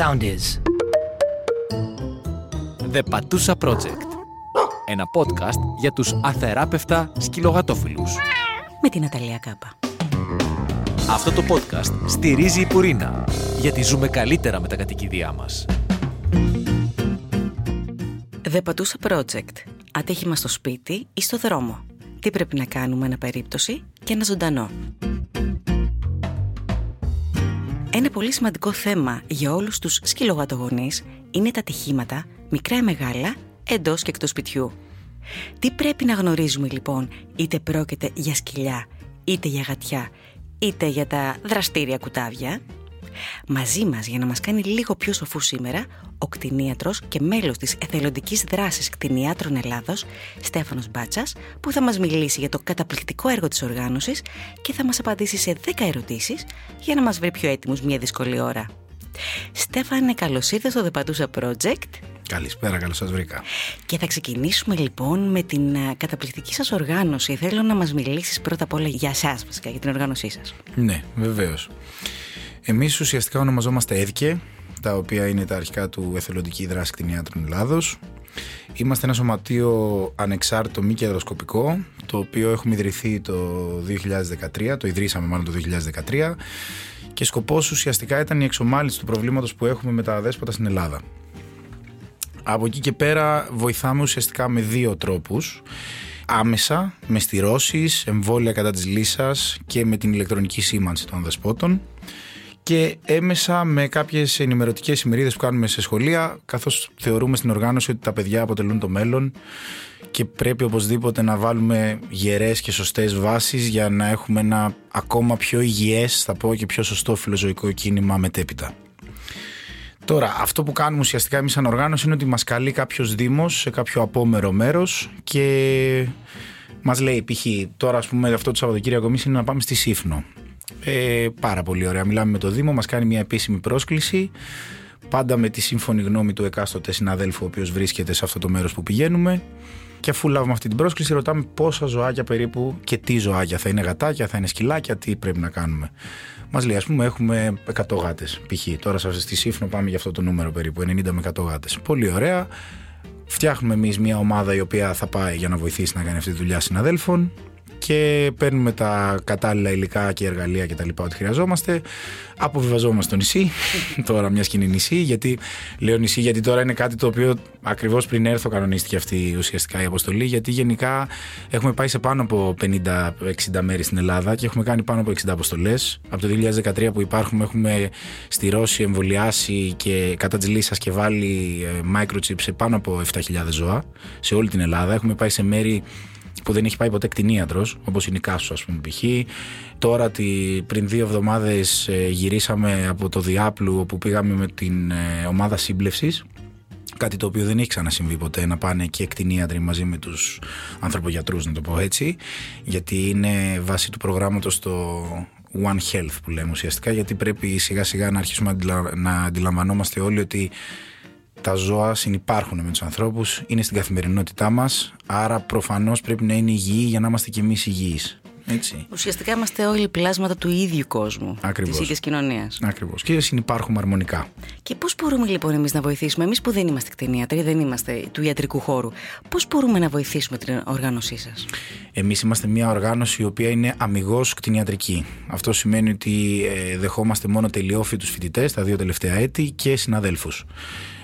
sound is. The Patusa Project. Ένα podcast για τους αθεράπευτα σκυλογατόφιλους. Με την Αταλία Κάπα. Αυτό το podcast στηρίζει η Πουρίνα, γιατί ζούμε καλύτερα με τα κατοικίδια μας. The Patusa Project. Ατύχημα στο σπίτι ή στο δρόμο. Τι πρέπει να κάνουμε ένα περίπτωση και ένα ζωντανό. Ένα πολύ σημαντικό θέμα για όλους τους σκυλογατογονείς είναι τα ατυχήματα, μικρά ή μεγάλα, εντός και εκτός σπιτιού. Τι πρέπει να γνωρίζουμε λοιπόν, είτε πρόκειται για σκυλιά, είτε για γατιά, είτε για τα δραστήρια κουτάβια; Μαζί μας για να μας κάνει λίγο πιο σοφούς σήμερα, ο κτηνίατρος και μέλος της εθελοντικής δράσης κτηνιάτρων Ελλάδος, Στέφανος Μπάτσας, που θα μας μιλήσει για το καταπληκτικό έργο της οργάνωσης και θα μας απαντήσει σε 10 ερωτήσεις για να μας βρει πιο έτοιμους μια δύσκολη ώρα. Στέφανε, καλώς ήρθες στο The Patusa Project. Καλησπέρα, καλώς σας βρήκα. Και θα ξεκινήσουμε λοιπόν με την α, καταπληκτική σας οργάνωση. Θέλω να μας μιλήσεις πρώτα απ' όλα για εσάς βασικά, για την οργάνωσή σας. Ναι, βεβαίως. Εμείς ουσιαστικά ονομαζόμαστε ΕΔΚΕ, τα οποία είναι τα αρχικά του Εθελοντική Δράση Κτηνιάτρων Ελλάδος. Είμαστε ένα σωματείο ανεξάρτητο μη κερδοσκοπικό, το οποίο έχουμε ιδρυθεί το 2013, το ιδρύσαμε μάλλον το 2013 και σκοπός ουσιαστικά ήταν η εξομάλυνση του προβλήματος που έχουμε με τα δέσποτα στην Ελλάδα. Από εκεί και πέρα βοηθάμε ουσιαστικά με δύο τρόπους. Άμεσα, με στηρώσεις, εμβόλια κατά της λύσας και με την ηλεκτρονική σήμανση των δεσπότων και έμεσα με κάποιες ενημερωτικές ημερίδες που κάνουμε σε σχολεία καθώς θεωρούμε στην οργάνωση ότι τα παιδιά αποτελούν το μέλλον και πρέπει οπωσδήποτε να βάλουμε γερές και σωστές βάσεις για να έχουμε ένα ακόμα πιο υγιές θα πω και πιο σωστό φιλοζωικό κίνημα μετέπειτα. Τώρα, αυτό που κάνουμε ουσιαστικά εμείς σαν οργάνωση είναι ότι μας καλεί κάποιος Δήμος σε κάποιο απόμερο μέρος και μας λέει, π.χ. τώρα, ας πούμε, αυτό το Σαββατοκύριακο εμείς είναι να πάμε στη Σύφνο. Ε, πάρα πολύ ωραία. Μιλάμε με το Δήμο, μας κάνει μια επίσημη πρόσκληση. Πάντα με τη σύμφωνη γνώμη του εκάστοτε συναδέλφου, ο οποίος βρίσκεται σε αυτό το μέρος που πηγαίνουμε. Και αφού λάβουμε αυτή την πρόσκληση, ρωτάμε πόσα ζωάκια περίπου και τι ζωάκια. Θα είναι γατάκια, θα είναι σκυλάκια, τι πρέπει να κάνουμε. Μας λέει, ας πούμε, έχουμε 100 γάτες. Π.χ. τώρα στη Σύφνο πάμε για αυτό το νούμερο περίπου, 90 με 100 γάτες. Πολύ ωραία. Φτιάχνουμε εμείς μια ομάδα η οποία θα πάει για να βοηθήσει να κάνει αυτή τη δουλειά συναδέλφων και παίρνουμε τα κατάλληλα υλικά και εργαλεία και τα λοιπά ό,τι χρειαζόμαστε. Αποβιβαζόμαστε στο νησί, τώρα μιας σκηνή νησί, γιατί λέω νησί γιατί τώρα είναι κάτι το οποίο ακριβώς πριν έρθω κανονίστηκε αυτή ουσιαστικά η αποστολή, γιατί γενικά έχουμε πάει σε πάνω από 50-60 μέρη στην Ελλάδα και έχουμε κάνει πάνω από 60 αποστολές. Από το 2013 που υπάρχουμε έχουμε στηρώσει, εμβολιάσει και κατά της λύσας και βάλει ε, microchip σε πάνω από 7.000 ζώα σε όλη την Ελλάδα. Έχουμε πάει σε μέρη που δεν έχει πάει ποτέ κτηνίατρο, όπως είναι η Κάσο, ας πούμε, π.χ. Τώρα, τη, πριν δύο εβδομάδες, γυρίσαμε από το Διάπλου, όπου πήγαμε με την ε, ομάδα σύμπλευσης. Κάτι το οποίο δεν έχει ξανασυμβεί ποτέ να πάνε και κτηνίατροι μαζί με τους ανθρωπογιατρούς, να το πω έτσι. Γιατί είναι βάση του προγράμματος το One Health που λέμε ουσιαστικά. Γιατί πρέπει σιγά σιγά να αρχίσουμε να αντιλαμβανόμαστε όλοι ότι τα ζώα συνυπάρχουν με τους ανθρώπους, είναι στην καθημερινότητά μας, άρα προφανώς πρέπει να είναι υγιεί για να είμαστε κι εμείς υγιείς. Έτσι. Ουσιαστικά είμαστε όλοι πλάσματα του ίδιου κόσμου, Ακριβώς. της ίδιας κοινωνίας. Ακριβώς. Και συνυπάρχουμε αρμονικά. Και πώς μπορούμε λοιπόν εμείς να βοηθήσουμε, εμείς που δεν είμαστε κτηνίατροι, δεν είμαστε του ιατρικού χώρου, πώς μπορούμε να βοηθήσουμε την οργάνωσή σας; Εμείς είμαστε μια οργάνωση η οποία είναι αμυγός κτηνιατρική. Αυτό σημαίνει ότι ε, δεχόμαστε μόνο τελειόφοιτους φοιτητές τα δύο τελευταία έτη και συναδέλφους.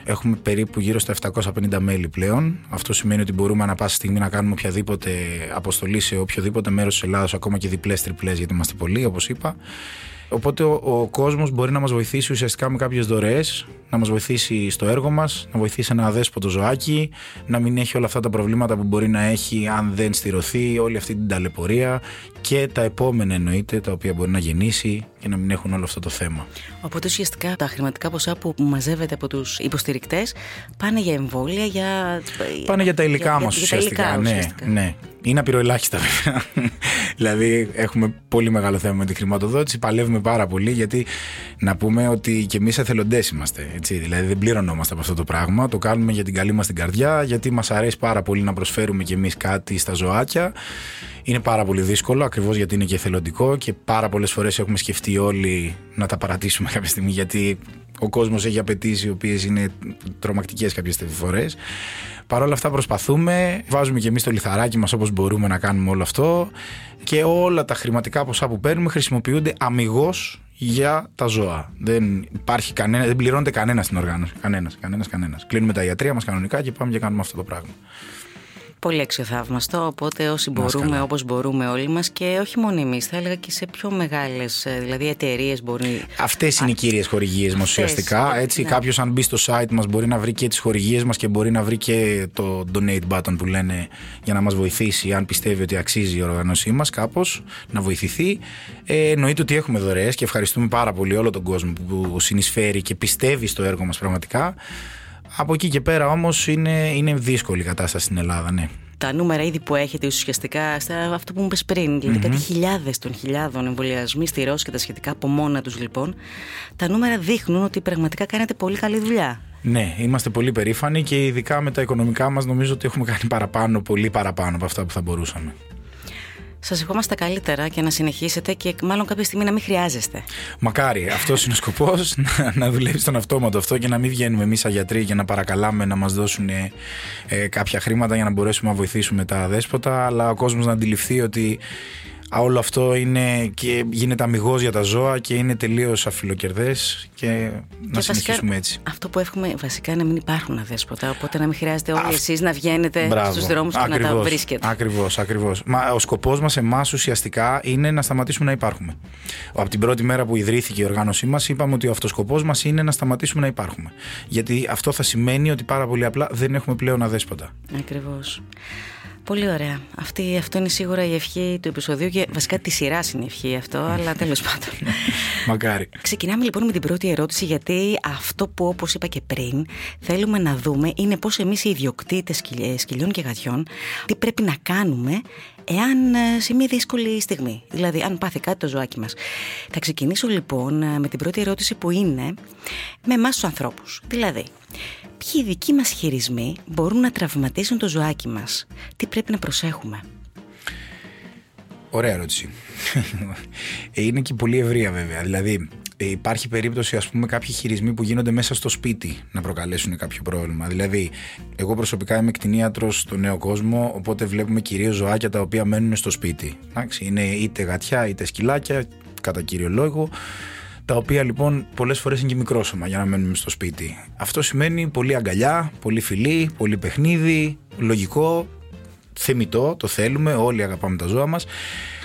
Έχουμε περίπου γύρω στα 750 μέλη πλέον. Αυτό σημαίνει ότι μπορούμε ανα πάσα στιγμή να κάνουμε οποιαδήποτε αποστολή σε οποιοδήποτε μέρος της Ελλάδα, ακόμα και διπλές τριπλές, γιατί είμαστε πολλοί, όπως είπα. Οπότε ο, ο κόσμος μπορεί να μας βοηθήσει ουσιαστικά με κάποιες δωρεές, να μας βοηθήσει στο έργο μας, να βοηθήσει ένα αδέσποτο ζωάκι, να μην έχει όλα αυτά τα προβλήματα που μπορεί να έχει αν δεν στηρωθεί, όλη αυτή την ταλαιπωρία και τα επόμενα εννοείται τα οποία μπορεί να γεννήσει και να μην έχουν όλο αυτό το θέμα. Οπότε ουσιαστικά τα χρηματικά ποσά που μαζεύεται από τους υποστηρικτές πάνε για εμβόλια, για. Πάνε για τα υλικά μας ουσιαστικά. ναι, ουσιαστικά. ναι. Είναι απειροελάχιστα βέβαια. δηλαδή έχουμε πολύ μεγάλο θέμα με τη χρηματοδότηση. Παλεύουμε πάρα πολύ γιατί να πούμε ότι και εμείς εθελοντές είμαστε. Έτσι. Δηλαδή δεν πληρωνόμαστε από αυτό το πράγμα. Το κάνουμε για την καλή μας την καρδιά, γιατί μας αρέσει πάρα πολύ να προσφέρουμε κι εμείς κάτι στα ζωάκια. Είναι πάρα πολύ δύσκολο, ακριβώς γιατί είναι και εθελοντικό και πάρα πολλές φορές έχουμε σκεφτεί όλοι να τα παρατήσουμε κάποια στιγμή γιατί ο κόσμος έχει απαιτήσει οι οποίες είναι τρομακτικές κάποιες φορές. Παρ' όλα αυτά προσπαθούμε, βάζουμε και εμείς το λιθαράκι μας όπως μπορούμε να κάνουμε όλο αυτό και όλα τα χρηματικά ποσά που παίρνουμε χρησιμοποιούνται αμυγός για τα ζώα. Δεν υπάρχει κανένα, δεν πληρώνεται κανένας στην οργάνωση. Κανένας, κανένας, κανένας. Κλείνουμε τα ιατρία μας κανονικά και πάμε και κάνουμε αυτό το πράγμα πολύ αξιοθαύμαστο. Οπότε όσοι μπορούμε, όπως μπορούμε όλοι μας και όχι μόνο εμείς, θα έλεγα και σε πιο μεγάλες δηλαδή εταιρείες μπορεί. Αυτές είναι οι κύριες χορηγίες μας ουσιαστικά. Έτσι, ναι. κάποιος αν μπει στο site μας μπορεί να βρει και τις χορηγίες μας και μπορεί να βρει και το donate button που λένε για να μας βοηθήσει, αν πιστεύει ότι αξίζει η οργανωσή μας κάπως να βοηθηθεί. Ε, εννοείται ότι έχουμε δωρεές και ευχαριστούμε πάρα πολύ όλο τον κόσμο που συνεισφέρει και πιστεύει στο έργο μας πραγματικά. Από εκεί και πέρα όμως είναι, είναι δύσκολη η κατάσταση στην Ελλάδα, ναι. Τα νούμερα ήδη που έχετε ουσιαστικά, στα, αυτό που μου είπε πριν, δηλαδή κάτι χιλιάδες των χιλιάδων εμβολιασμοί στη Ρώση και τα σχετικά από μόνα τους λοιπόν, τα νούμερα δείχνουν ότι πραγματικά κάνετε πολύ καλή δουλειά. Ναι, είμαστε πολύ περήφανοι και ειδικά με τα οικονομικά μας νομίζω ότι έχουμε κάνει παραπάνω, πολύ παραπάνω από αυτά που θα μπορούσαμε. Σας ευχόμαστε καλύτερα και να συνεχίσετε και μάλλον κάποια στιγμή να μην χρειάζεστε. Μακάρι. Αυτός είναι ο σκοπός, να, να δουλεύει στον αυτόματο αυτό και να μην βγαίνουμε εμείς σαν γιατροί και να παρακαλάμε να μας δώσουν ε, ε, κάποια χρήματα για να μπορέσουμε να βοηθήσουμε τα δέσποτα. Αλλά ο κόσμος να αντιληφθεί ότι όλο αυτό είναι και γίνεται αμυγός για τα ζώα και είναι τελείως αφιλοκερδές και, να συνεχίσουμε έτσι. Αυτό που εύχομαι βασικά είναι να μην υπάρχουν αδέσποτα. Οπότε να μην χρειάζεται όλοι εσείς να βγαίνετε στους δρόμους και να τα βρίσκετε. Ακριβώς, ακριβώς. Ο σκοπός μας εμάς ουσιαστικά είναι να σταματήσουμε να υπάρχουμε. Από την πρώτη μέρα που ιδρύθηκε η οργάνωσή μας, είπαμε ότι ο αυτοσκοπός μας είναι να σταματήσουμε να υπάρχουμε. Γιατί αυτό θα σημαίνει ότι πάρα πολύ απλά δεν έχουμε πλέον αδέσποτα. Ακριβώς. Πολύ ωραία. Αυτή, αυτό είναι σίγουρα η ευχή του επεισοδίου και βασικά τη σειρά είναι η ευχή αυτό, αλλά τέλος πάντων. Μακάρι. Ξεκινάμε λοιπόν με την πρώτη ερώτηση, γιατί αυτό που όπως είπα και πριν θέλουμε να δούμε είναι πώς εμείς οι ιδιοκτήτες σκυλιών και γατιών τι πρέπει να κάνουμε εάν ε, σε μια δύσκολη στιγμή. Δηλαδή, αν πάθει κάτι το ζωάκι μας. Θα ξεκινήσω λοιπόν ε, με την πρώτη ερώτηση που είναι με εμάς τους ανθρώπους. Δηλαδή, ποιοι δικοί μας χειρισμοί μπορούν να τραυματίσουν το ζωάκι μας; Τι πρέπει να προσέχουμε; Ωραία ερώτηση. Ε, είναι και πολύ ευρεία βέβαια. Δηλαδή ε, υπάρχει περίπτωση ας πούμε κάποιοι χειρισμοί που γίνονται μέσα στο σπίτι να προκαλέσουν κάποιο πρόβλημα. Δηλαδή εγώ προσωπικά είμαι κτηνίατρος στο νέο κόσμο οπότε βλέπουμε κυρίως ζωάκια τα οποία μένουν στο σπίτι. είναι είτε γατιά είτε σκυλάκια κατά κύριο λόγο τα οποία λοιπόν πολλές φορές είναι και μικρόσωμα για να μένουμε στο σπίτι. Αυτό σημαίνει πολύ αγκαλιά, πολύ φιλή, πολύ παιχνίδι, λογικό, θεμητό, το θέλουμε, όλοι αγαπάμε τα ζώα μας.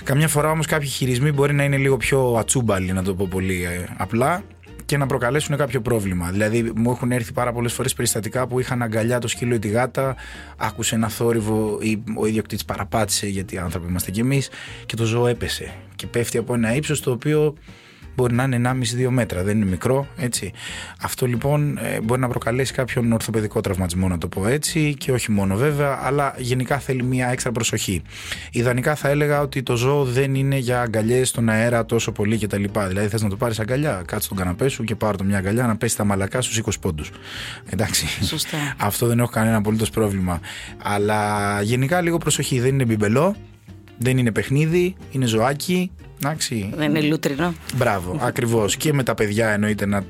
Καμιά φορά όμως κάποιοι χειρισμοί μπορεί να είναι λίγο πιο ατσούμπαλοι, να το πω πολύ ε, απλά, και να προκαλέσουν κάποιο πρόβλημα. Δηλαδή, μου έχουν έρθει πάρα πολλές φορές περιστατικά που είχαν αγκαλιά το σκύλο ή τη γάτα, άκουσε ένα θόρυβο ή ο ιδιοκτήτης παραπάτησε, γιατί άνθρωποι είμαστε κι εμείς, και το ζώο έπεσε. Και πέφτει από ένα ύψος το οποίο μπορεί να είναι 1,5-2 μέτρα, δεν είναι μικρό. Έτσι. Αυτό λοιπόν ε, μπορεί να προκαλέσει κάποιον ορθοπαιδικό τραυματισμό, να το πω έτσι, και όχι μόνο βέβαια, αλλά γενικά θέλει μια έξτρα προσοχή. Ιδανικά θα έλεγα ότι το ζώο δεν είναι για αγκαλιές στον αέρα τόσο πολύ κτλ. Δηλαδή θες να το πάρεις αγκαλιά, κάτσε τον καναπέ σου και πάρω το μια αγκαλιά να πέσει τα μαλακά στου 20 πόντους. Εντάξει. Σωστά. Αυτό δεν έχω κανένα απολύτως πρόβλημα. Αλλά γενικά λίγο προσοχή. Δεν είναι μπιμπελό, δεν είναι παιχνίδι, είναι ζωάκι, Εντάξει. Δεν είναι λούτρινο. Μπράβο, ακριβώς. Και με τα παιδιά εννοείται να.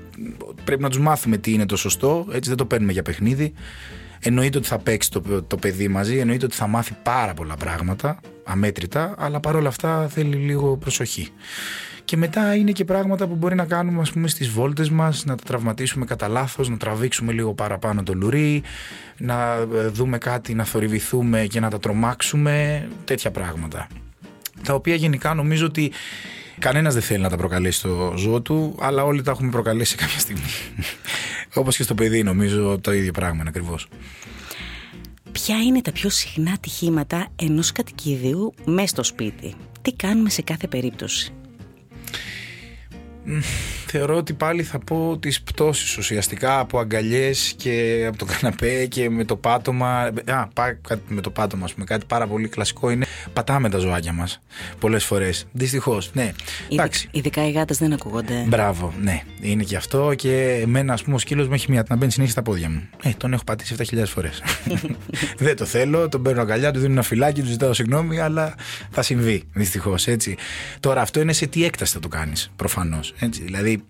Πρέπει να τους μάθουμε τι είναι το σωστό. Έτσι δεν το παίρνουμε για παιχνίδι. Εννοείται ότι θα παίξει το, το παιδί μαζί, εννοείται ότι θα μάθει πάρα πολλά πράγματα, αμέτρητα, αλλά παρόλα αυτά θέλει λίγο προσοχή. Και μετά είναι και πράγματα που μπορεί να κάνουμε ας πούμε στις βόλτες μας, να τα τραυματίσουμε κατά λάθος, να τραβήξουμε λίγο παραπάνω το λουρί, να ε, δούμε κάτι, να θορυβηθούμε και να τα τρομάξουμε, τέτοια πράγματα τα οποία γενικά νομίζω ότι κανένας δεν θέλει να τα προκαλέσει στο ζώο του, αλλά όλοι τα έχουμε προκαλέσει κάποια στιγμή. Όπως και στο παιδί νομίζω το ίδιο πράγμα είναι ακριβώς. Ποια είναι τα πιο συχνά ατυχήματα ενός κατοικιδίου μέσα στο σπίτι; Τι κάνουμε σε κάθε περίπτωση; Θεωρώ ότι πάλι θα πω τις πτώσεις ουσιαστικά από αγκαλιές και από το καναπέ και με το πάτωμα. Α, κάτι με το πάτωμα, ας πούμε, κάτι πάρα πολύ κλασικό είναι πατάμε τα ζωάκια μας πολλές φορές. Δυστυχώς, ναι. Εντάξει. Ειδικά οι γάτες δεν ακούγονται. Μπράβο, ναι. Είναι και αυτό και εμένα, ας πούμε, ο σκύλος μου έχει μια να μπαίνει συνέχεια στα πόδια μου. Ε, τον έχω πατήσει 7.000 φορές. δεν το θέλω, τον παίρνω αγκαλιά, του δίνω ένα φυλάκι, του ζητάω συγγνώμη, αλλά θα συμβεί, δυστυχώς, έτσι. Τώρα αυτό είναι σε τι έκταση θα το κάνεις, προφανώς. Έτσι. Δηλαδή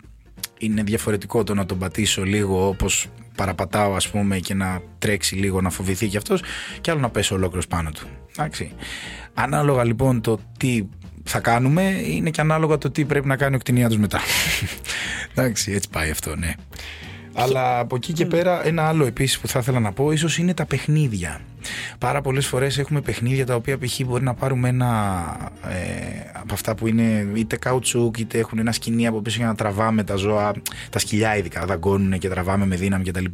είναι διαφορετικό το να τον πατήσω λίγο όπως παραπατάω ας πούμε και να τρέξει λίγο να φοβηθεί κι αυτός και άλλο να πέσω ολόκληρος πάνω του. Εντάξει. Ανάλογα λοιπόν το τι θα κάνουμε είναι και ανάλογα το τι πρέπει να κάνει ο κτηνίατος μετά. Εντάξει, έτσι πάει αυτό, ναι. Αλλά από εκεί και πέρα ένα άλλο επίσης που θα ήθελα να πω ίσως είναι τα παιχνίδια. Πάρα πολλές φορές έχουμε παιχνίδια τα οποία π.χ. μπορεί να πάρουμε ένα ε, από αυτά που είναι είτε καουτσούκ είτε έχουν ένα σκηνή από πίσω για να τραβάμε τα ζώα, τα σκυλιά ειδικά δαγκώνουν και τραβάμε με δύναμη κτλ.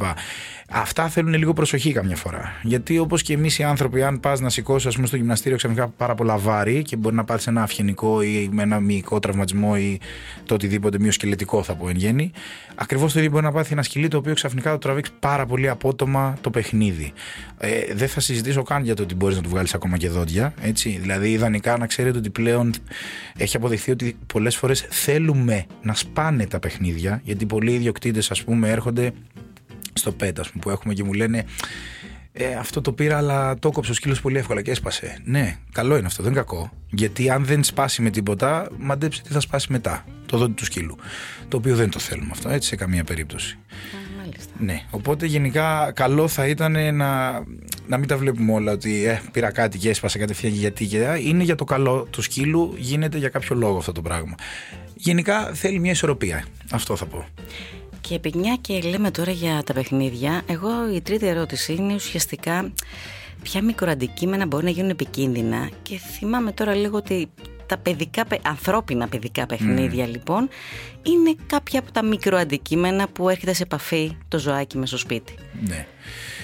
Αυτά θέλουν λίγο προσοχή καμιά φορά. Γιατί όπως και εμείς οι άνθρωποι, αν πας να σηκώσεις, ας πούμε, στο γυμναστήριο ξαφνικά πάρα πολλά βάρη και μπορεί να πάρεις ένα αυγενικό ή με ένα μυϊκό τραυματισμό ή το οτιδήποτε μειοσκελετικό θα πω εν γέννη, ακριβώς το ίδιο μπορεί να πάθει ένα σκυλί το οποίο ξαφνικά το τραβήξει πάρα πολύ απότομα το παιχνίδι. Ε, δεν θα συζητήσω καν για το ότι μπορείς να του βγάλεις ακόμα και δόντια. Έτσι. Δηλαδή, ιδανικά να ξέρετε ότι πλέον έχει αποδειχθεί ότι πολλές φορές θέλουμε να σπάνε τα παιχνίδια, γιατί πολλοί ιδιοκτήτες, ας πούμε, έρχονται στο πέτα που έχουμε και μου λένε ε, αυτό το πήρα, αλλά το κόψε ο σκύλος πολύ εύκολα και έσπασε. Ναι, καλό είναι αυτό, δεν είναι κακό. Γιατί αν δεν σπάσει με τίποτα, μαντέψτε τι θα σπάσει μετά. Το δόντι του σκύλου. Το οποίο δεν το θέλουμε αυτό, έτσι σε καμία περίπτωση. Μάλιστα. Ναι, οπότε γενικά καλό θα ήταν να, να μην τα βλέπουμε όλα ότι ε, πήρα κάτι και έσπασε κατευθείαν γιατί και είναι για το καλό του σκύλου, γίνεται για κάποιο λόγο αυτό το πράγμα. Γενικά θέλει μια ισορροπία. Αυτό θα πω. Και επειδή μια και λέμε τώρα για τα παιχνίδια, εγώ η τρίτη ερώτηση είναι ουσιαστικά ποια μικροαντικείμενα μπορεί να γίνουν επικίνδυνα. Και θυμάμαι τώρα λίγο ότι τα παιδικά, ανθρώπινα παιδικά παιχνίδια λοιπόν είναι κάποια από τα μικροαντικείμενα που έρχεται σε επαφή το ζωάκι με στο σπίτι. Ναι.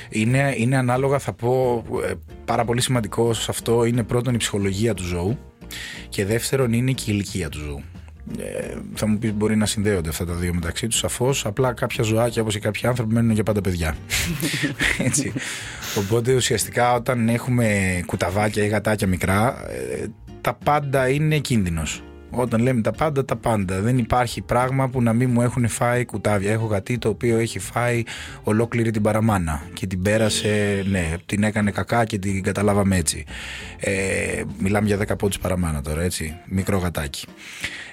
Είναι, είναι ανάλογα θα πω ε, πάρα πολύ σημαντικό σε αυτό είναι πρώτον η ψυχολογία του ζώου και δεύτερον είναι και η ηλικία του ζώου. Ε, θα μου πεις μπορεί να συνδέονται αυτά τα δύο μεταξύ τους σαφώς. Απλά κάποια ζωάκια όπως και κάποιοι άνθρωποι μένουν για πάντα παιδιά. Έτσι. Οπότε ουσιαστικά όταν έχουμε κουταβάκια ή γατάκια μικρά, ε, τα πάντα είναι κίνδυνος. Όταν λέμε τα πάντα, τα πάντα. Δεν υπάρχει πράγμα που να μην μου έχουν φάει κουτάβια. Έχω γατί το οποίο έχει φάει ολόκληρη την παραμάνα και την πέρασε, ναι, την έκανε κακά και την καταλάβαμε έτσι. Ε, μιλάμε για 10 πόντους παραμάνα τώρα, έτσι. Μικρό γατάκι.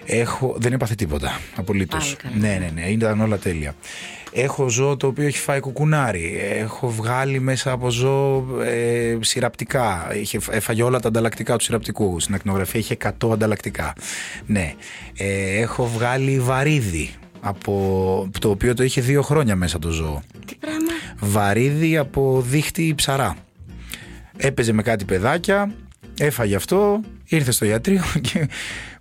Έχω, δεν έπαθε τίποτα. Απολύτως. Ναι, ναι, ναι. Ήταν όλα τέλεια. Έχω ζώο το οποίο έχει φάει κουκουνάρι. Έχω βγάλει μέσα από ζώο ε, σειραπτικά. Είχε, έφαγε όλα τα ανταλλακτικά του σειραπτικού. Στην ακτινογραφία είχε 100 ανταλλακτικά. Ναι. Ε, έχω βγάλει βαρύδι. Από το οποίο το είχε δύο χρόνια μέσα το ζώο. Τι πράγμα; Βαρύδι από δίχτυ ψαρά. Έπαιζε με κάτι παιδάκια, έφαγε αυτό, ήρθε στο ιατρείο και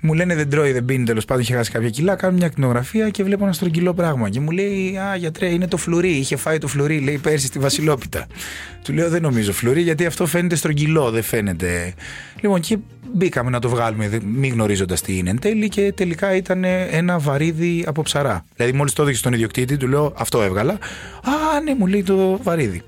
μου λένε δεν τρώει, δεν πίνει τέλος πάντων, είχε χάσει κάποια κιλά. Κάνω μια ακτινογραφία και βλέπω ένα στρογγυλό πράγμα. Και μου λέει, Α, γιατρέ, είναι το φλουρί. Είχε φάει το φλουρί, λέει πέρσι στη Βασιλόπιτα. Του λέω, Δεν νομίζω φλουρί, γιατί αυτό φαίνεται στρογγυλό, δεν φαίνεται. Λοιπόν, και μπήκαμε να το βγάλουμε, μη γνωρίζοντας τι είναι εν τέλει, και τελικά ήταν ένα βαρύδι από ψαρά. Δηλαδή, μόλις το έδειξε στον ιδιοκτήτη, του λέω, Αυτό έβγαλα. Α, ναι, μου λέει το βαρύδι.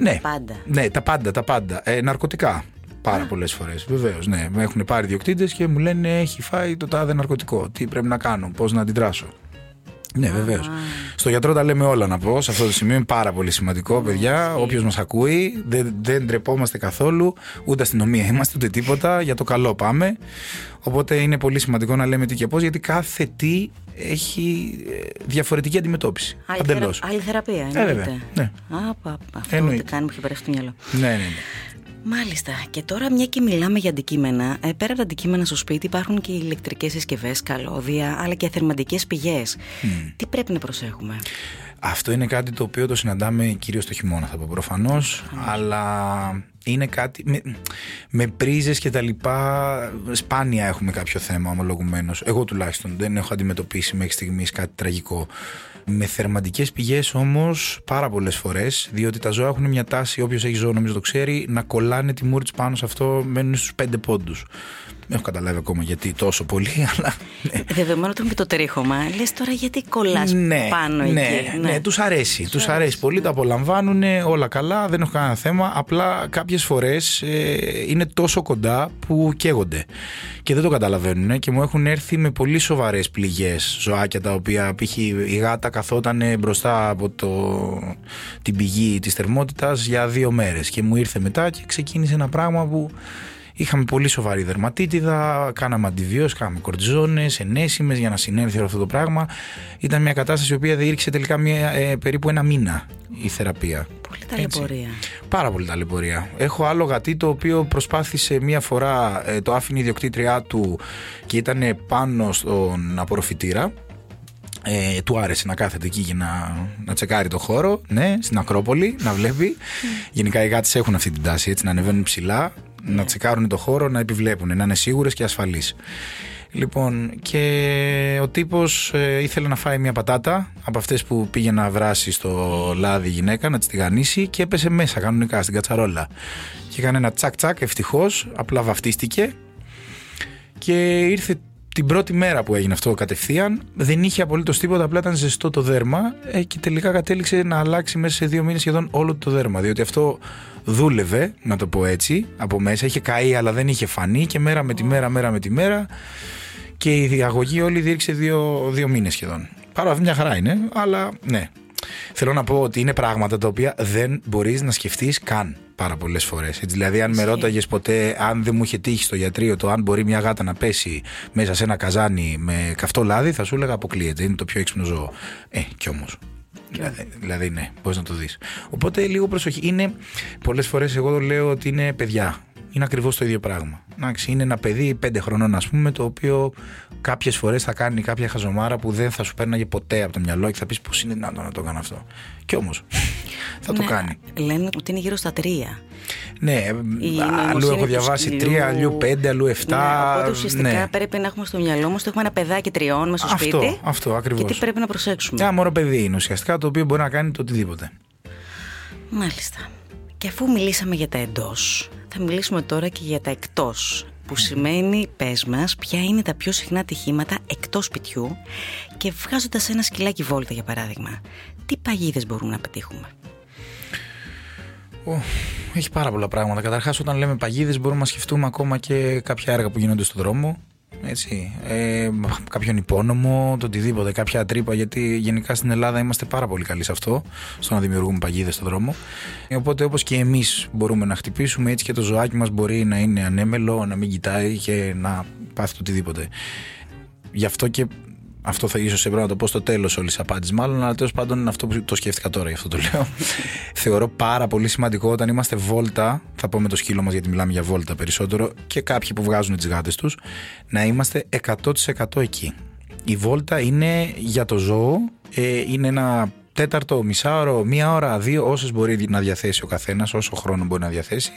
Ναι, Πάντα. ναι, τα πάντα, τα πάντα. Ε, ναρκωτικά. Πάρα πολλές φορές. Βεβαίως, ναι. Με έχουν πάρει διοκτήτες και μου λένε έχει φάει το τάδε ναρκωτικό. Τι πρέπει να κάνω, πώς να αντιδράσω. Ναι, βεβαίως. Στο γιατρό τα λέμε όλα να πω. Σε αυτό το σημείο είναι πάρα πολύ σημαντικό, παιδιά. Όποιος μας ακούει, δεν, δεν ντρεπόμαστε καθόλου. Ούτε αστυνομία είμαστε, ούτε τίποτα. Για το καλό πάμε. Οπότε είναι πολύ σημαντικό να λέμε τι και πώς, γιατί κάθε τι έχει ε, διαφορετική αντιμετώπιση. Άλλη, Παντελώς. θερα... άλλη θεραπεία, Ε, βέβαια. εννοείται. Ναι. Α, πα, πα, αυτό Εννοείται. ούτε καν μου είχε περάσει το μυαλό. Ναι, ναι, ναι. Μάλιστα. Και τώρα, μια και μιλάμε για αντικείμενα, ε, πέρα από τα αντικείμενα στο σπίτι υπάρχουν και ηλεκτρικές συσκευές, καλώδια, αλλά και θερμαντικές πηγές. Τι πρέπει να προσέχουμε; Αυτό είναι κάτι το οποίο το συναντάμε κυρίως το χειμώνα θα πω προφανώς, αλλά είναι κάτι με, με πρίζες και τα λοιπά σπάνια έχουμε κάποιο θέμα ομολογουμένως. Εγώ τουλάχιστον δεν έχω αντιμετωπίσει μέχρι στιγμής κάτι τραγικό. Με θερμαντικές πηγές όμως πάρα πολλές φορές, διότι τα ζώα έχουν μια τάση, όποιος έχει ζώο νομίζω το ξέρει, να κολλάνε τη μούρη τους πάνω σε αυτό, μένουν στους πέντε πόντους. Δεν έχω καταλάβει ακόμα γιατί τόσο πολύ, αλλά ναι. Δεδομένου ότι είναι και το τρίχωμα, λες τώρα γιατί κολλάς πάνω ναι, εκεί. Ναι, τους αρέσει. Τους αρέσει πολύ, το απολαμβάνουν, όλα καλά, δεν έχω κανένα θέμα. Απλά κάποιες φορές ε, είναι τόσο κοντά που καίγονται και δεν το καταλαβαίνουν και μου έχουν έρθει με πολύ σοβαρές πληγές ζωάκια τα οποία π.χ. η γάτα καθόταν μπροστά από το, την πηγή της θερμότητας για δύο μέρες και μου ήρθε μετά και ξεκίνησε ένα πράγμα που Είχαμε πολύ σοβαρή δερματίτιδα, κάναμε αντιβίωση, κάναμε κορτιζόνε, ενέσιμες για να συνέλθει όλο αυτό το πράγμα. Ήταν μια κατάσταση η οποία διήρξε τελικά μια, ε, περίπου ένα μήνα η θεραπεία. Πολύ ταλαιπωρία. Πάρα πολύ ταλαιπωρία. Έχω άλλο γατί το οποίο προσπάθησε μία φορά, ε, το άφηνε η ιδιοκτήτριά του και ήταν πάνω στον απορροφητήρα. Ε, του άρεσε να κάθεται εκεί και να, να τσεκάρει το χώρο, ναι, στην Ακρόπολη, να βλέπει. Γενικά οι γάτες έχουν αυτή την τάση, έτσι, να ανεβαίνουν ψηλά, να τσεκάρουν το χώρο, να επιβλέπουν, να είναι σίγουρες και ασφαλείς. Λοιπόν, και ο τύπος ε, ήθελε να φάει μια πατάτα από αυτές που πήγε να βράσει στο λάδι η γυναίκα, να της τηγανίσει και έπεσε μέσα κανονικά στην κατσαρόλα. Και έκανε ένα τσακ τσακ, ευτυχώς, απλά βαφτίστηκε και ήρθε την πρώτη μέρα που έγινε αυτό κατευθείαν, δεν είχε απολύτως τίποτα, απλά ήταν ζεστό το δέρμα ε, και τελικά κατέληξε να αλλάξει μέσα σε δύο μήνες σχεδόν όλο το δέρμα. Διότι αυτό δούλευε, να το πω έτσι, από μέσα. Είχε καεί, αλλά δεν είχε φανεί και μέρα με τη μέρα, μέρα με τη μέρα. Και η διαγωγή όλη διήρξε δύο, δύο μήνες σχεδόν. Πάρα μια χαρά είναι, αλλά ναι. Θέλω να πω ότι είναι πράγματα τα οποία δεν μπορείς να σκεφτείς καν πάρα πολλές φορές. Δηλαδή, αν με ρώταγες ποτέ, αν δεν μου είχε τύχει στο γιατρείο το αν μπορεί μια γάτα να πέσει μέσα σε ένα καζάνι με καυτό λάδι, θα σου έλεγα αποκλείεται. Είναι το πιο έξυπνο ζώο. Ε, κι όμως. Δηλαδή, δηλαδή, ναι, μπορείς να το δεις. Οπότε λίγο προσοχή. Είναι πολλές φορές εγώ λέω ότι είναι παιδιά. Είναι ακριβώς το ίδιο πράγμα. Εντάξει, είναι ένα παιδί πέντε χρονών, ας πούμε, το οποίο κάποιες φορές θα κάνει κάποια χαζομάρα που δεν θα σου πέρναγε ποτέ από το μυαλό και θα πεις πώς είναι δυνατόν να το κάνω αυτό. Κι όμως θα το Ναι, κάνει. Λένε ότι είναι γύρω στα τρία. Ναι, Η αλλού νοημοσύνη έχω του διαβάσει σκυλιού. τρία, αλλού πέντε, αλλού εφτά. Ναι, οπότε ουσιαστικά ναι. πρέπει να έχουμε στο μυαλό μας ότι έχουμε ένα παιδάκι τριών μέσα στο Αυτό, σπίτι. αυτό ακριβώς. Και τι πρέπει να προσέξουμε. Ένα μωρό παιδί είναι ουσιαστικά το οποίο μπορεί να κάνει το οτιδήποτε. Μάλιστα. Και αφού μιλήσαμε για τα εντός, θα μιλήσουμε τώρα και για τα εκτός. Που σημαίνει, πες μας, ποια είναι τα πιο συχνά ατυχήματα εκτός σπιτιού και βγάζοντας ένα σκυλάκι βόλτα, για παράδειγμα. Τι παγίδες μπορούμε να πετύχουμε; Ω, έχει πάρα πολλά πράγματα. Καταρχάς, όταν λέμε παγίδες, μπορούμε να σκεφτούμε ακόμα και κάποια έργα που γίνονται στον δρόμο. Έτσι. Ε, κάποιον υπόνομο, το οτιδήποτε, κάποια τρύπα. Γιατί γενικά στην Ελλάδα είμαστε πάρα πολύ καλοί σε αυτό, στο να δημιουργούμε παγίδες στον δρόμο. Ε, Οπότε, όπως και εμείς μπορούμε να χτυπήσουμε, έτσι και το ζωάκι μας μπορεί να είναι ανέμελο, να μην κοιτάει και να πάθει το οτιδήποτε. Γι' αυτό και αυτό θα ίσως έπρεπε να το πω στο τέλος όλης της απάντησης, μάλλον, αλλά τέλος πάντων είναι αυτό που το σκέφτηκα τώρα, γι' αυτό το λέω. Θεωρώ πάρα πολύ σημαντικό όταν είμαστε βόλτα, θα πω με το σκύλο μας γιατί μιλάμε για βόλτα περισσότερο, και κάποιοι που βγάζουν τις γάτες τους, να είμαστε 100% εκεί. Η βόλτα είναι για το ζώο, ε, είναι ένα τέταρτο, μισάωρο, μία ώρα, δύο, όσες μπορεί να διαθέσει ο καθένας, όσο χρόνο μπορεί να διαθέσει,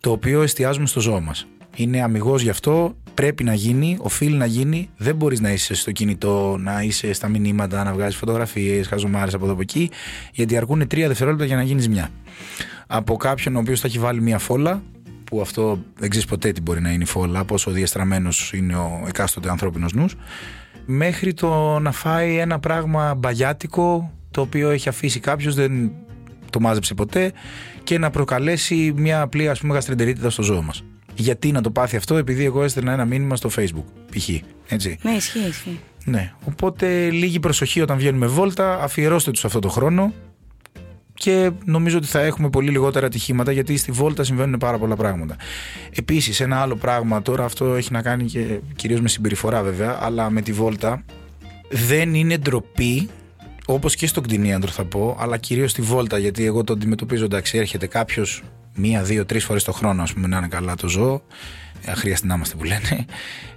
το οποίο εστιάζουμε στο ζώο μας. Είναι αμυγός γι' αυτό, πρέπει να γίνει, οφείλει να γίνει. Δεν μπορείς να είσαι στο κινητό, να είσαι στα μηνύματα, να βγάζεις φωτογραφίες, χαζομάρες από εδώ από εκεί, γιατί αρκούν τρία δευτερόλεπτα για να γίνεις μια. Από κάποιον ο οποίος θα έχει βάλει μια φόλα, που αυτό δεν ξέρεις ποτέ τι μπορεί να είναι η φόλα, πόσο διαστραμμένος είναι ο εκάστοτε ανθρώπινος νους, μέχρι το να φάει ένα πράγμα μπαγιάτικο το οποίο έχει αφήσει κάποιος, δεν το μάζεψε ποτέ και να προκαλέσει μια απλή ας πούμε γαστρεντερίτιδα στο ζώο μας. Γιατί να το πάθει αυτό, επειδή εγώ έστελνα ένα μήνυμα στο facebook, π.χ. Έτσι. Ναι, ισχύει, ισχύει. Ναι. Οπότε λίγη προσοχή όταν βγαίνουμε βόλτα, αφιερώστε τους αυτό το χρόνο και νομίζω ότι θα έχουμε πολύ λιγότερα ατυχήματα γιατί στη βόλτα συμβαίνουν πάρα πολλά πράγματα. Επίσης ένα άλλο πράγμα τώρα αυτό έχει να κάνει και κυρίως με συμπεριφορά βέβαια αλλά με τη βόλτα δεν είναι ντροπή όπως και στον κτηνίαντρο θα πω αλλά κυρίως στη βόλτα γιατί εγώ το αντιμετωπίζω εντάξει έρχεται κάποιος μία, δύο, τρεις φορές το χρόνο ας πούμε να είναι καλά το ζώο χρειαστεί να είμαστε που λένε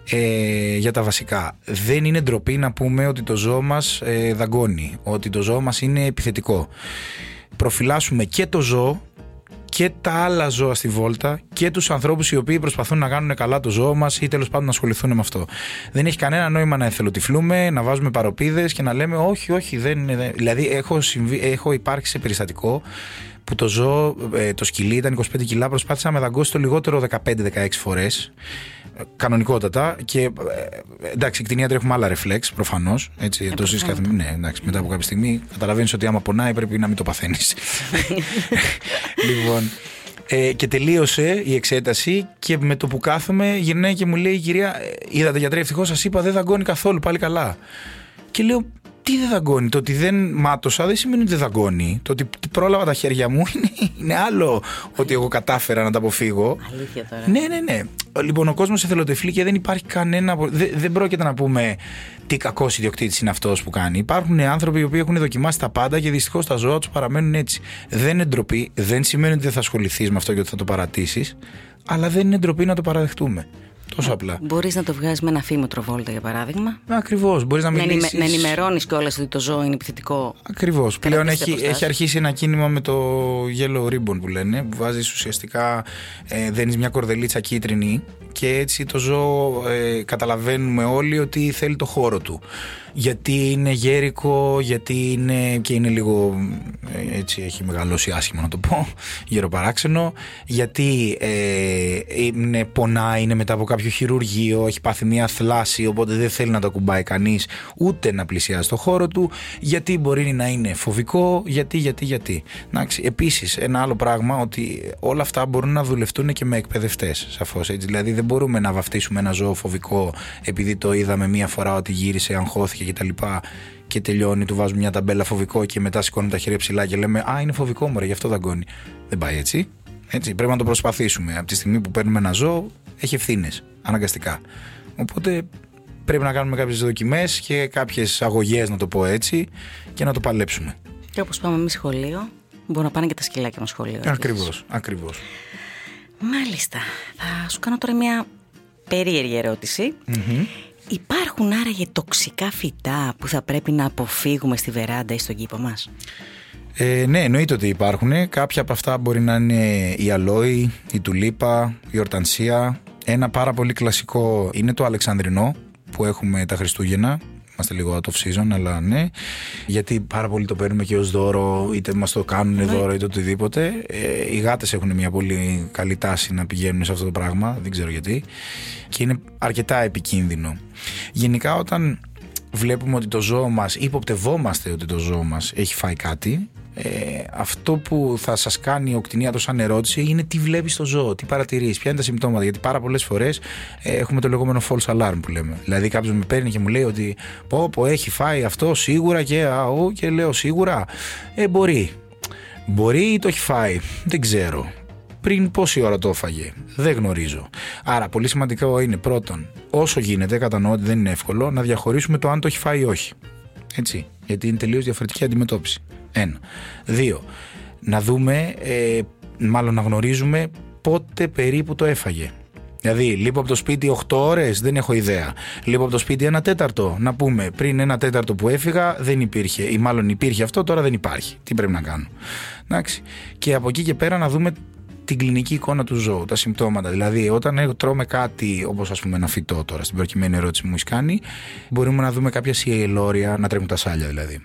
ε, για τα βασικά δεν είναι ντροπή να πούμε ότι το ζώο μας ε, δαγκώνει ότι το ζώο μας είναι επιθετικό προφυλάσσουμε και το ζώο και τα άλλα ζώα στη βόλτα και τους ανθρώπους οι οποίοι προσπαθούν να κάνουν καλά το ζώο μας ή τέλος πάντων να ασχοληθούν με αυτό. Δεν έχει κανένα νόημα να εθελοτυφλούμε, να βάζουμε παροπίδες και να λέμε όχι, όχι, δεν είναι. δεν-». Δηλαδή έχω, συμβεί, έχω υπάρξει σε περιστατικό που το ζώο, ε, το σκυλί ήταν 25 κιλά, προσπάθησα να με δαγκώσει το λιγότερο 15-16 φορές κανονικότατα και ε, εντάξει, η κτηνίατροι έχουμε άλλα ρεφλέξ προφανώς. Έτσι, το ζεις κάθε Ναι, εντάξει, μετά από κάποια στιγμή καταλαβαίνεις ότι άμα πονάει πρέπει να μην το παθαίνεις. λοιπόν. Ε, και τελείωσε η εξέταση και με το που κάθομαι γυρνάει και μου λέει η κυρία, «Ε, είδατε γιατρέ, ευτυχώς σας είπα δεν δαγκώνει καθόλου, πάλι καλά. Και λέω, Τι δεν δαγκώνει. Το ότι δεν μάτωσα δεν σημαίνει ότι δεν δαγκώνει. Το ότι πρόλαβα τα χέρια μου είναι, είναι άλλο ότι εγώ κατάφερα να τα αποφύγω. Αλήθεια τώρα. Ναι, ναι, ναι. Λοιπόν, ο κόσμος εθελοτεφλεί και δεν υπάρχει κανένα. Δεν, δεν πρόκειται να πούμε τι κακός ιδιοκτήτης είναι αυτός που κάνει. Υπάρχουν άνθρωποι οι οποίοι έχουν δοκιμάσει τα πάντα και δυστυχώς τα ζώα τους παραμένουν έτσι. Δεν είναι ντροπή, δεν σημαίνει ότι δεν θα ασχοληθείς με αυτό και ότι θα το παρατήσεις, αλλά δεν είναι ντροπή να το παραδεχτούμε. Τόσο απλά. Μπορείς να το βγάζεις με ένα φήμοτρο βόλτα, για παράδειγμα. Ακριβώς. Μπορείς να Να, ενημε, μιλήσεις. να ενημερώνεις κιόλας ότι το ζώο είναι επιθετικό. Ακριβώς. Πλέον Κρατήστε έχει, αποστάσεις. έχει αρχίσει ένα κίνημα με το yellow ribbon που λένε, που βάζεις ουσιαστικά, ε, δένεις μια κορδελίτσα κίτρινη και έτσι το ζώο ε, καταλαβαίνουμε όλοι ότι θέλει το χώρο του. Γιατί είναι γέρικο, γιατί είναι και είναι λίγο ε, έτσι έχει μεγαλώσει άσχημα να το πω, γεροπαράξενο, γιατί ε, είναι πονά, είναι μετά από κάποιο χειρουργείο, έχει πάθει μια θλάση, οπότε δεν θέλει να το κουμπάει κανείς ούτε να πλησιάζει το χώρο του, γιατί μπορεί να είναι φοβικό, γιατί, γιατί, γιατί. Εντάξει, επίσης ένα άλλο πράγμα ότι όλα αυτά μπορούν να δουλευτούν και με εκπαιδευτές, σαφώς έτσι. Δηλαδή δεν μπορούμε να βαφτίσουμε ένα ζώο φοβικό επειδή το είδαμε μία φορά ότι γύρισε, αγχώθηκε κτλ. Και τελειώνει, του βάζουμε μια ταμπέλα φοβικό και μετά σηκώνουμε τα χέρια ψηλά και λέμε Α, είναι φοβικό μωρέ, γι' αυτό δαγκώνει. Δεν πάει έτσι. έτσι. Πρέπει να το προσπαθήσουμε. Από τη στιγμή που παίρνουμε ένα ζώο, έχει ευθύνες. Αναγκαστικά. Οπότε πρέπει να κάνουμε κάποιες δοκιμές και κάποιες αγωγές, να το πω έτσι, και να το παλέψουμε. Και όπως πάμε εμείς σχολείο, μπορούν να πάνε και τα σκυλάκια μας σχολείο. Ακριβώς, ακριβώς. Μάλιστα. Θα σου κάνω τώρα μια περίεργη ερώτηση. Υπάρχουν άραγε τοξικά φυτά που θα πρέπει να αποφύγουμε στη βεράντα ή στον κήπο μας; Ε, ναι, εννοείται ότι υπάρχουν. Κάποια από αυτά μπορεί να είναι η αλόη, η τουλίπα, η ορτανσία. Ένα πάρα πολύ κλασικό είναι το αλεξανδρινό που έχουμε τα Χριστούγεννα. Είμαστε λίγο out of season, αλλά ναι. Γιατί πάρα πολύ το παίρνουμε και ως δώρο, είτε μας το κάνουν δώρο, είτε οτιδήποτε. Ε, οι γάτες έχουν μια πολύ καλή τάση να πηγαίνουν σε αυτό το πράγμα, δεν ξέρω γιατί. Και είναι αρκετά επικίνδυνο. Γενικά, όταν βλέπουμε ότι το ζώο μας υποπτευόμαστε ότι το ζώο μας έχει φάει κάτι ε, αυτό που θα σας κάνει ο κτηνίατρος σαν ερώτηση είναι τι βλέπεις στο ζώο, τι παρατηρείς, ποια είναι τα συμπτώματα γιατί πάρα πολλές φορές ε, έχουμε το λεγόμενο false alarm που λέμε δηλαδή κάποιος με παίρνει και μου λέει ότι πω πω έχει φάει αυτό σίγουρα και αού και λέω σίγουρα ε μπορεί μπορεί ή το έχει φάει δεν ξέρω πριν πόση ώρα το έφαγε. Δεν γνωρίζω. Άρα, πολύ σημαντικό είναι πρώτον, όσο γίνεται, κατανοώ ότι δεν είναι εύκολο, να διαχωρίσουμε το αν το έχει φάει ή όχι. Έτσι. Γιατί είναι τελείως διαφορετική αντιμετώπιση. Ένα. Δύο. Να δούμε, ε, μάλλον να γνωρίζουμε πότε περίπου το έφαγε. Δηλαδή, λείπω από το σπίτι 8 ώρες, δεν έχω ιδέα. Λείπω από το σπίτι ένα τέταρτο. Να πούμε, πριν ένα τέταρτο που έφυγα, δεν υπήρχε. Ή μάλλον υπήρχε αυτό, τώρα δεν υπάρχει. Τι πρέπει να κάνω. Εντάξει. Και από εκεί και πέρα να δούμε την κλινική εικόνα του ζώου, τα συμπτώματα. Δηλαδή, όταν εγώ τρώμε κάτι, όπως ας πούμε ένα φυτό τώρα, στην προκειμένη ερώτηση που μου έχεις κάνει, μπορούμε να δούμε κάποια σιελόρια, να τρέχουν τα σάλια δηλαδή.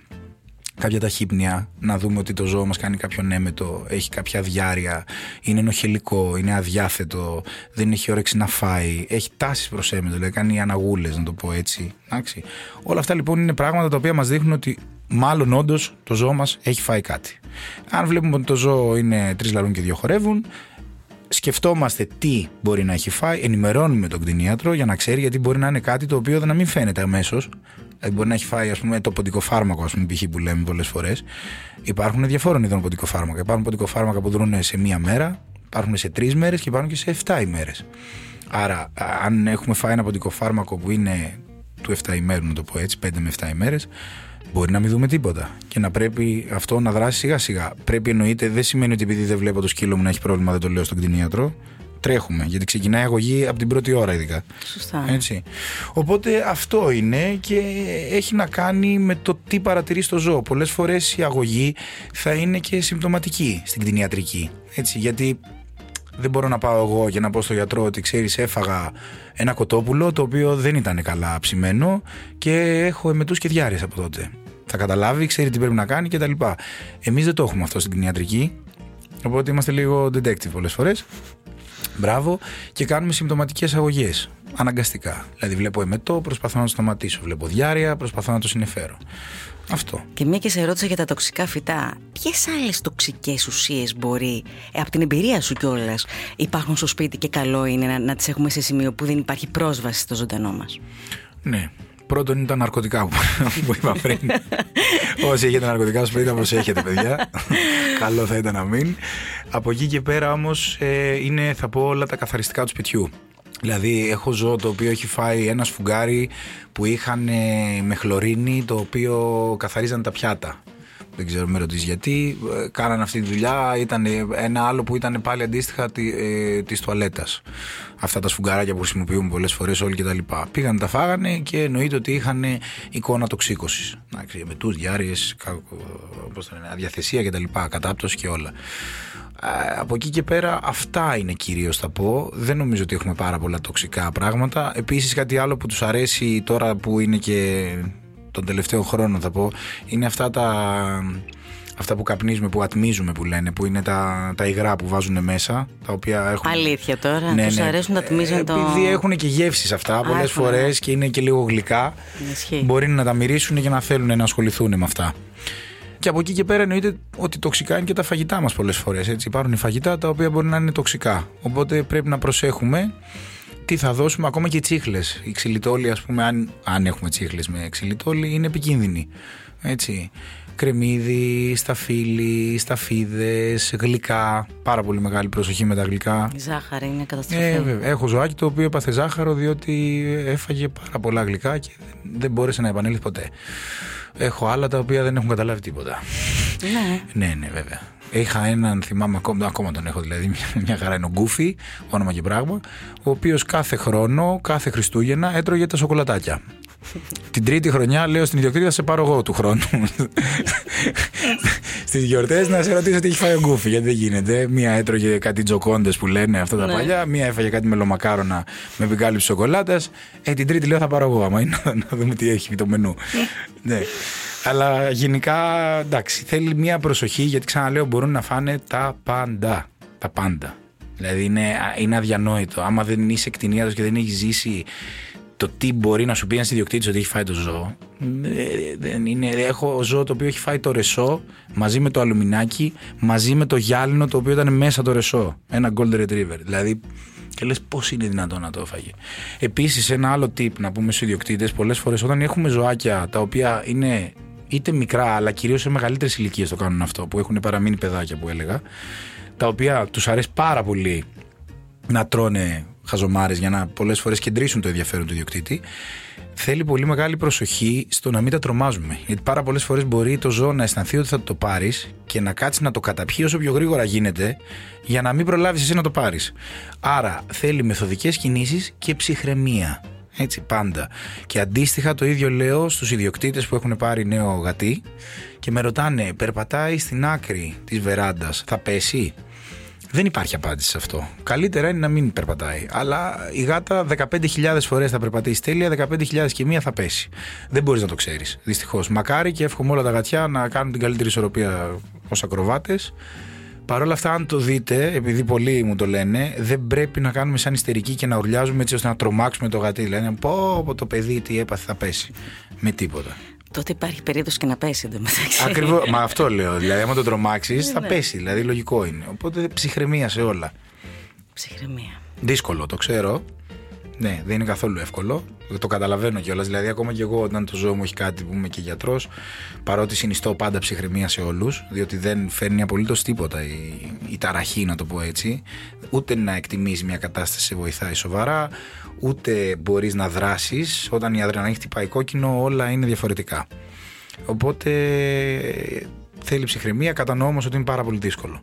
Κάποια ταχύπνια, να δούμε ότι το ζώο μας κάνει κάποιον έμετο, έχει κάποια διάρκεια, είναι ενοχελικό, είναι αδιάθετο, δεν έχει όρεξη να φάει, έχει τάσεις προς έμετο, δηλαδή κάνει αναγούλες, να το πω έτσι. Εντάξει. Όλα αυτά λοιπόν είναι πράγματα τα οποία μας δείχνουν ότι μάλλον όντως το ζώο μας έχει φάει κάτι. Αν βλέπουμε ότι το ζώο είναι τρεις λαρούν και δύο χορεύουν, σκεφτόμαστε τι μπορεί να έχει φάει, ενημερώνουμε τον κτηνίατρο για να ξέρει γιατί μπορεί να είναι κάτι το οποίο δεν να μην φαίνεται αμέσως. Δηλαδή μπορεί να έχει φάει ας πούμε, το ποντικοφάρμακο, ας πούμε, π.χ. που λέμε πολλές φορές. Υπάρχουν διαφόρων ειδών ποντικοφάρμακα. Υπάρχουν ποντικοφάρμακα που δρούν σε μία μέρα, υπάρχουν σε τρεις μέρες και υπάρχουν και σε 7 ημέρες. Άρα, αν έχουμε φάει ένα ποντικοφάρμακο που είναι του 7 ημέρου, να το πω έτσι, 5 με 7 ημέρες, μπορεί να μην δούμε τίποτα. Και να πρέπει αυτό να δράσει σιγά σιγά. Πρέπει εννοείται, δεν σημαίνει ότι επειδή δεν βλέπω το σκύλο μου να έχει πρόβλημα, δεν το λέω στον κτηνίατρο. Τρέχουμε, γιατί ξεκινάει η αγωγή από την πρώτη ώρα, ειδικά. Σωστά. Έτσι. Οπότε αυτό είναι και έχει να κάνει με το τι παρατηρεί στο ζώο. Πολλές φορές η αγωγή θα είναι και συμπτωματική στην κτηνιατρική. Έτσι, γιατί δεν μπορώ να πάω εγώ και να πω στο γιατρό ότι ξέρεις, έφαγα ένα κοτόπουλο το οποίο δεν ήταν καλά ψημένο και έχω εμετούς και διάρκειες από τότε. Θα καταλάβει, ξέρει τι πρέπει να κάνει κτλ. Εμείς δεν το έχουμε αυτό στην κτηνιατρική. Οπότε είμαστε λίγο detective πολλές φορές. Μπράβο. Και κάνουμε συμπτωματικές αγωγές. Αναγκαστικά. Δηλαδή, βλέπω εμετό, προσπαθώ να το σταματήσω. Βλέπω διάρκεια, προσπαθώ να το συνεφέρω. Αυτό. Και μια και σε ρώτησα για τα τοξικά φυτά, ποιες άλλες τοξικές ουσίες μπορεί, ε, από την εμπειρία σου κιόλας, υπάρχουν στο σπίτι και καλό είναι να, να τις έχουμε σε σημείο που δεν υπάρχει πρόσβαση στο ζωντανό μας; Ναι. Πρώτον είναι τα ναρκωτικά που, που είπα πριν. Όσοι έχετε ναρκωτικά σου να προσέχετε, παιδιά. Καλό θα ήταν να μην. Από εκεί και πέρα όμως ε, είναι, θα πω, όλα τα καθαριστικά του σπιτιού. Δηλαδή έχω ζώο το οποίο έχει φάει ένα σφουγγάρι που είχαν με χλωρίνη το οποίο καθαρίζαν τα πιάτα δεν ξέρω με ρωτήσεις γιατί, ε, κάνανε αυτή τη δουλειά. Ήταν ένα άλλο που ήταν πάλι αντίστοιχα τη ε, τουαλέτας. Αυτά τα σφουγγαράκια που χρησιμοποιούμε πολλές φορές όλοι κτλ. Πήγαν, τα φάγανε και εννοείται ότι είχαν εικόνα τοξίκωσης. Με του, διάρειε, αδιαθεσία κτλ. Κατάπτωση και όλα. Ε, από εκεί και πέρα αυτά είναι κυρίως θα πω δεν νομίζω ότι έχουμε πάρα πολλά τοξικά πράγματα επίσης κάτι άλλο που τους αρέσει τώρα που είναι και τον τελευταίο χρόνο θα πω είναι αυτά τα αυτά που καπνίζουμε, που ατμίζουμε που λένε, που είναι τα, τα υγρά που βάζουν μέσα. Τα οποία έχουν... Αλήθεια τώρα, ναι, τους ναι. αρέσουν να ατμίζουν το... Επειδή έχουν και γεύσεις αυτά πολλές φορές και είναι και λίγο γλυκά, μπορεί να τα μυρίσουν και να θέλουν να ασχοληθούν με αυτά. Και από εκεί και πέρα εννοείται ότι τοξικά είναι και τα φαγητά μας πολλές φορές. Υπάρχουν φαγητά τα οποία μπορεί να είναι τοξικά. Οπότε πρέπει να προσέχουμε τι θα δώσουμε, ακόμα και οι τσίχλες. Η ξυλιτόλη, ας πούμε, αν, αν έχουμε τσίχλες με ξυλιτόλη, είναι επικίνδυνη. Έτσι. Κρεμμύδι, σταφύλι, σταφίδες, γλυκά. Πάρα πολύ μεγάλη προσοχή με τα γλυκά. Η ζάχαρη είναι καταστροφή. Ε, Έχω ζωάκι το οποίο έπαθε ζάχαρο διότι έφαγε πάρα πολλά γλυκά και δεν μπόρεσε να επανέλθει ποτέ. Έχω άλλα τα οποία δεν έχουν καταλάβει τίποτα. Ναι. ναι, ναι, βέβαια. Είχα έναν, θυμάμαι ακόμα, ακόμα τον έχω δηλαδή, μια χαρά είναι ο Γκούφι, όνομα και πράγμα, ο οποίος κάθε χρόνο, κάθε Χριστούγεννα έτρωγε τα σοκολατάκια. Την τρίτη χρονιά λέω στην ιδιοκτήτη θα σε πάρω εγώ του χρόνου. Στις γιορτές να σε ρωτήσω τι έχει φάει ο Γκούφι, γιατί δεν γίνεται. Μία έτρωγε κάτι τζοκόντες που λένε αυτά τα ναι. παλιά, μία έφαγε κάτι μελομακάρονα με επικάλυψη σοκολάτα. Ε, την τρίτη λέω θα πάρω εγώ, άμα είναι να δούμε τι έχει το μενού. ναι. Αλλά γενικά εντάξει, θέλει μια προσοχή γιατί ξαναλέω μπορούν να φάνε τα πάντα. Τα πάντα. Δηλαδή είναι, είναι αδιανόητο. Άμα δεν είσαι κτηνίατος και δεν έχεις ζήσει το τι μπορεί να σου πει ένας ιδιοκτήτης ότι έχει φάει το ζώο. Ε, δεν είναι, έχω ζώο το οποίο έχει φάει το ρεσό μαζί με το αλουμινάκι, μαζί με το γυάλινο το οποίο ήταν μέσα το ρεσό. Ένα golden retriever. Δηλαδή και λες πώς είναι δυνατόν να το έφαγε. Επίσης, ένα άλλο tip να πούμε στους ιδιοκτήτες, πολλές φορές όταν έχουμε ζωάκια τα οποία είναι είτε μικρά αλλά κυρίως σε μεγαλύτερες ηλικίες το κάνουν αυτό, που έχουν παραμείνει παιδάκια που έλεγα, τα οποία τους αρέσει πάρα πολύ να τρώνε χαζομάρες για να πολλές φορές κεντρήσουν το ενδιαφέρον του ιδιοκτήτη. Θέλει πολύ μεγάλη προσοχή στο να μην τα τρομάζουμε. Γιατί πάρα πολλές φορές μπορεί το ζώο να αισθανθεί ότι θα το πάρεις και να κάτσει να το καταπιεί όσο πιο γρήγορα γίνεται για να μην προλάβεις εσύ να το πάρεις. Άρα θέλει μεθοδικές κινήσεις και ψυχραιμία. Έτσι πάντα. Και αντίστοιχα το ίδιο λέω στους ιδιοκτήτες που έχουν πάρει νέο γατί και με ρωτάνε, περπατάει στην άκρη της βεράντας, θα πέσει; Δεν υπάρχει απάντηση σε αυτό. Καλύτερα είναι να μην περπατάει. Αλλά η γάτα 15.000 φορές θα περπατήσει τέλεια, 15.000 και μία θα πέσει. Δεν μπορείς να το ξέρεις. Δυστυχώς. Μακάρι και εύχομαι όλα τα γατιά να κάνουν την καλύτερη ισορροπία ως ακροβάτες Παρ' όλα αυτά, αν το δείτε, επειδή πολλοί μου το λένε, δεν πρέπει να κάνουμε σαν ιστερική και να ουρλιάζουμε έτσι ώστε να τρομάξουμε το γατί. Λένε πω, πω το παιδί τι έπαθε θα πέσει. Με τίποτα. Τότε υπάρχει περίπτωση και να πέσει εντωμεταξύ. Ακριβώς. Μα αυτό λέω. Δηλαδή, άμα το τρομάξεις, ναι, θα ναι. πέσει. Δηλαδή, λογικό είναι. Οπότε ψυχραιμία σε όλα. Ψυχραιμία. Δύσκολο, το ξέρω. Ναι, δεν είναι καθόλου εύκολο. Το καταλαβαίνω κιόλας. Δηλαδή, ακόμα και εγώ όταν το ζώο μου έχει κάτι που είμαι και γιατρός, παρότι συνιστώ πάντα ψυχραιμία σε όλους, διότι δεν φέρνει απολύτως τίποτα η, η ταραχή, να το πω έτσι, ούτε να εκτιμήσει μια κατάσταση σε βοηθάει σοβαρά, ούτε μπορείς να δράσεις. Όταν η αδρεναλίνη χτυπάει κόκκινο, όλα είναι διαφορετικά. Οπότε θέλει ψυχραιμία, κατανοώ όμως ότι είναι πάρα πολύ δύσκολο.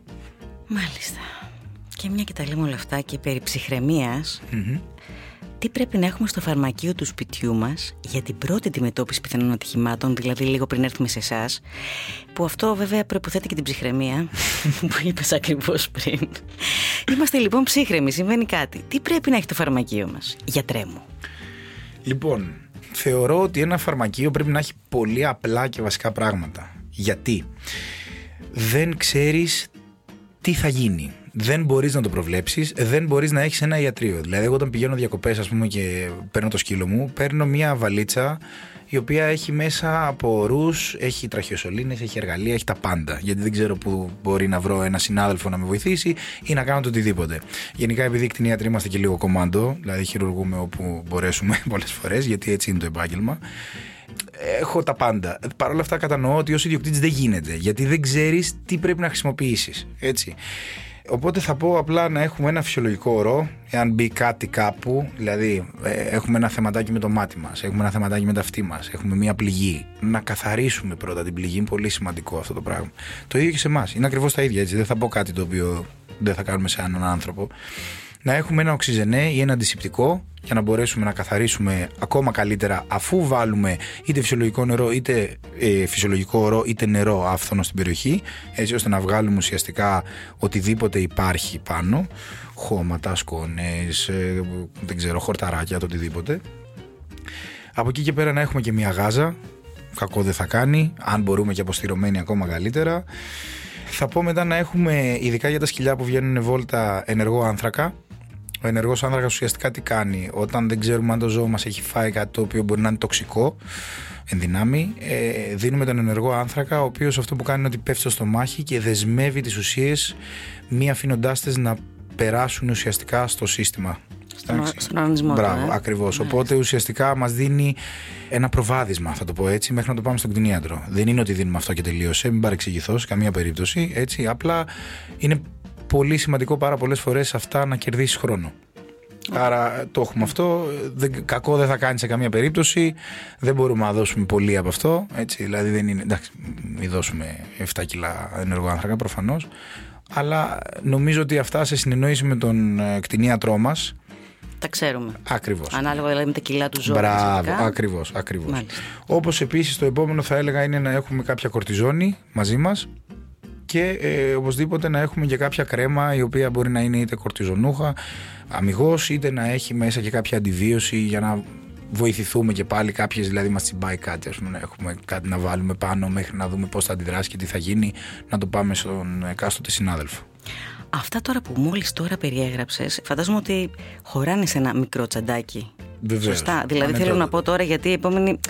Μάλιστα. Και μια και τα λέμε όλα αυτά και περί ψυχραιμίας, τι πρέπει να έχουμε στο φαρμακείο του σπιτιού μας για την πρώτη αντιμετώπιση πιθανών ατυχημάτων, δηλαδή λίγο πριν έρθουμε σε εσάς, που αυτό βέβαια προποθέτει και την ψυχραιμία, που είπες ακριβώς πριν. Είμαστε λοιπόν ψύχρεμοι, συμβαίνει κάτι. Τι πρέπει να έχει το φαρμακείο μας, γιατρέ μου. Λοιπόν, θεωρώ ότι ένα φαρμακείο πρέπει να έχει πολύ απλά και βασικά πράγματα. Γιατί; Δεν ξέρεις τι θα γίνει. Δεν μπορείς να το προβλέψεις, δεν μπορείς να έχεις ένα ιατρείο. Δηλαδή, εγώ όταν πηγαίνω διακοπές, ας πούμε, και παίρνω το σκύλο μου, παίρνω μια βαλίτσα η οποία έχει μέσα από ρου, έχει τραχιοσωλήνε, έχει εργαλεία, έχει τα πάντα. Γιατί δεν ξέρω πού μπορεί να βρω ένα συνάδελφο να με βοηθήσει ή να κάνω το οτιδήποτε. Γενικά, επειδή οι κτηνίατροι είμαστε και λίγο κομμάντο, δηλαδή χειρουργούμε όπου μπορέσουμε πολλές φορές, γιατί έτσι είναι το επάγγελμα. Έχω τα πάντα. Παρ' όλα αυτά, κατανοώ ότι ως ιδιοκτήτης δεν γίνεται. Γιατί δεν ξέρεις τι πρέπει να χρησιμοποιήσεις. Έτσι. Οπότε θα πω απλά να έχουμε ένα φυσιολογικό ορό, εάν μπει κάτι κάπου, δηλαδή ε, έχουμε ένα θεματάκι με το μάτι μας, έχουμε ένα θεματάκι με τα αυτή μας, έχουμε μια πληγή. Να καθαρίσουμε πρώτα την πληγή, είναι πολύ σημαντικό αυτό το πράγμα. Το ίδιο και σε εμάς. Είναι ακριβώς τα ίδια έτσι. Δεν θα πω κάτι το οποίο δεν θα κάνουμε σε έναν άνθρωπο να έχουμε ένα οξυζενέ ή ένα αντισηπτικό για να μπορέσουμε να καθαρίσουμε ακόμα καλύτερα αφού βάλουμε είτε φυσιολογικό νερό είτε ε, φυσιολογικό ορό είτε νερό άφθονο στην περιοχή έτσι ώστε να βγάλουμε ουσιαστικά οτιδήποτε υπάρχει πάνω. Χώματα, σκόνες, ε, δεν ξέρω, χορταράκια, το οτιδήποτε. Από εκεί και πέρα να έχουμε και μια γάζα. Κακό δεν θα κάνει αν μπορούμε και αποστηρωμένη ακόμα καλύτερα. Θα πω μετά να έχουμε ειδικά για τα σκυλιά που βγαίνουν βόλτα ενεργό άνθρακα ο ενεργός άνθρακα ουσιαστικά τι κάνει, όταν δεν ξέρουμε αν το ζώο μας έχει φάει κάτι το οποίο μπορεί να είναι τοξικό, εν δυνάμει, ε, δίνουμε τον ενεργό άνθρακα, ο οποίος αυτό που κάνει είναι ότι πέφτει στο στομάχι και δεσμεύει τις ουσίες, μη αφήνοντάς τι να περάσουν ουσιαστικά στο σύστημα. Στον οργανισμό. Μπράβο, ε. ακριβώς. Οπότε ουσιαστικά μας δίνει ένα προβάδισμα, θα το πω έτσι, μέχρι να το πάμε στον κτηνίατρο. Δεν είναι ότι δίνουμε αυτό και τελείωσε, μην παρεξηγηθώ σε καμία περίπτωση. Έτσι, απλά είναι πολύ σημαντικό πάρα πολλές φορές αυτά να κερδίσεις χρόνο. Άρα το έχουμε αυτό. Δεν, κακό δεν θα κάνεις σε καμία περίπτωση. Δεν μπορούμε να δώσουμε πολύ από αυτό. Έτσι, δηλαδή δεν είναι. Εντάξει, μην δώσουμε 7 κιλά ενεργό άνθρακα προφανώς. Αλλά νομίζω ότι αυτά σε συνεννόηση με τον ε, κτηνίατρό μας. Τα ξέρουμε. Ακριβώς. Ανάλογα δηλαδή με τα κιλά του ζώου. Μπράβο, ακριβώς. Ακριβώς. Όπως επίσης το επόμενο θα έλεγα είναι να έχουμε κάποια κορτιζόνη μαζί μας και ε, οπωσδήποτε να έχουμε και κάποια κρέμα η οποία μπορεί να είναι είτε κορτιζονούχα, αμυγός, είτε να έχει μέσα και κάποια αντιβίωση για να βοηθηθούμε και πάλι κάποιες, δηλαδή μας τσιμπάει κάτι, ας πούμε, να έχουμε κάτι να βάλουμε πάνω μέχρι να δούμε πώς θα αντιδράσει και τι θα γίνει, να το πάμε στον εκάστοτε συνάδελφο. Αυτά τώρα που μόλις τώρα περιέγραψες, φαντάζομαι ότι χωράνε σε ένα μικρό τσαντάκι. Βεβαίως. Σωστά. Δηλαδή θέλω να πω τώρα γιατί η επόμενη,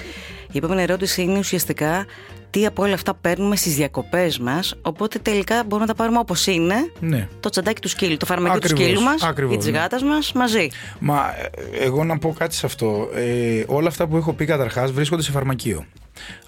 η επόμενη ερώτηση είναι ουσιαστικά τι από όλα αυτά παίρνουμε στις διακοπές μας. Οπότε τελικά μπορούμε να τα πάρουμε όπως είναι. Ναι. Το τσαντάκι του σκύλου, το φαρμακείο του σκύλου μας ή τη ναι. γάτας μας μαζί. Μα ε, εγώ να πω κάτι σε αυτό. Ε, όλα αυτά που έχω πει καταρχάς βρίσκονται σε φαρμακείο.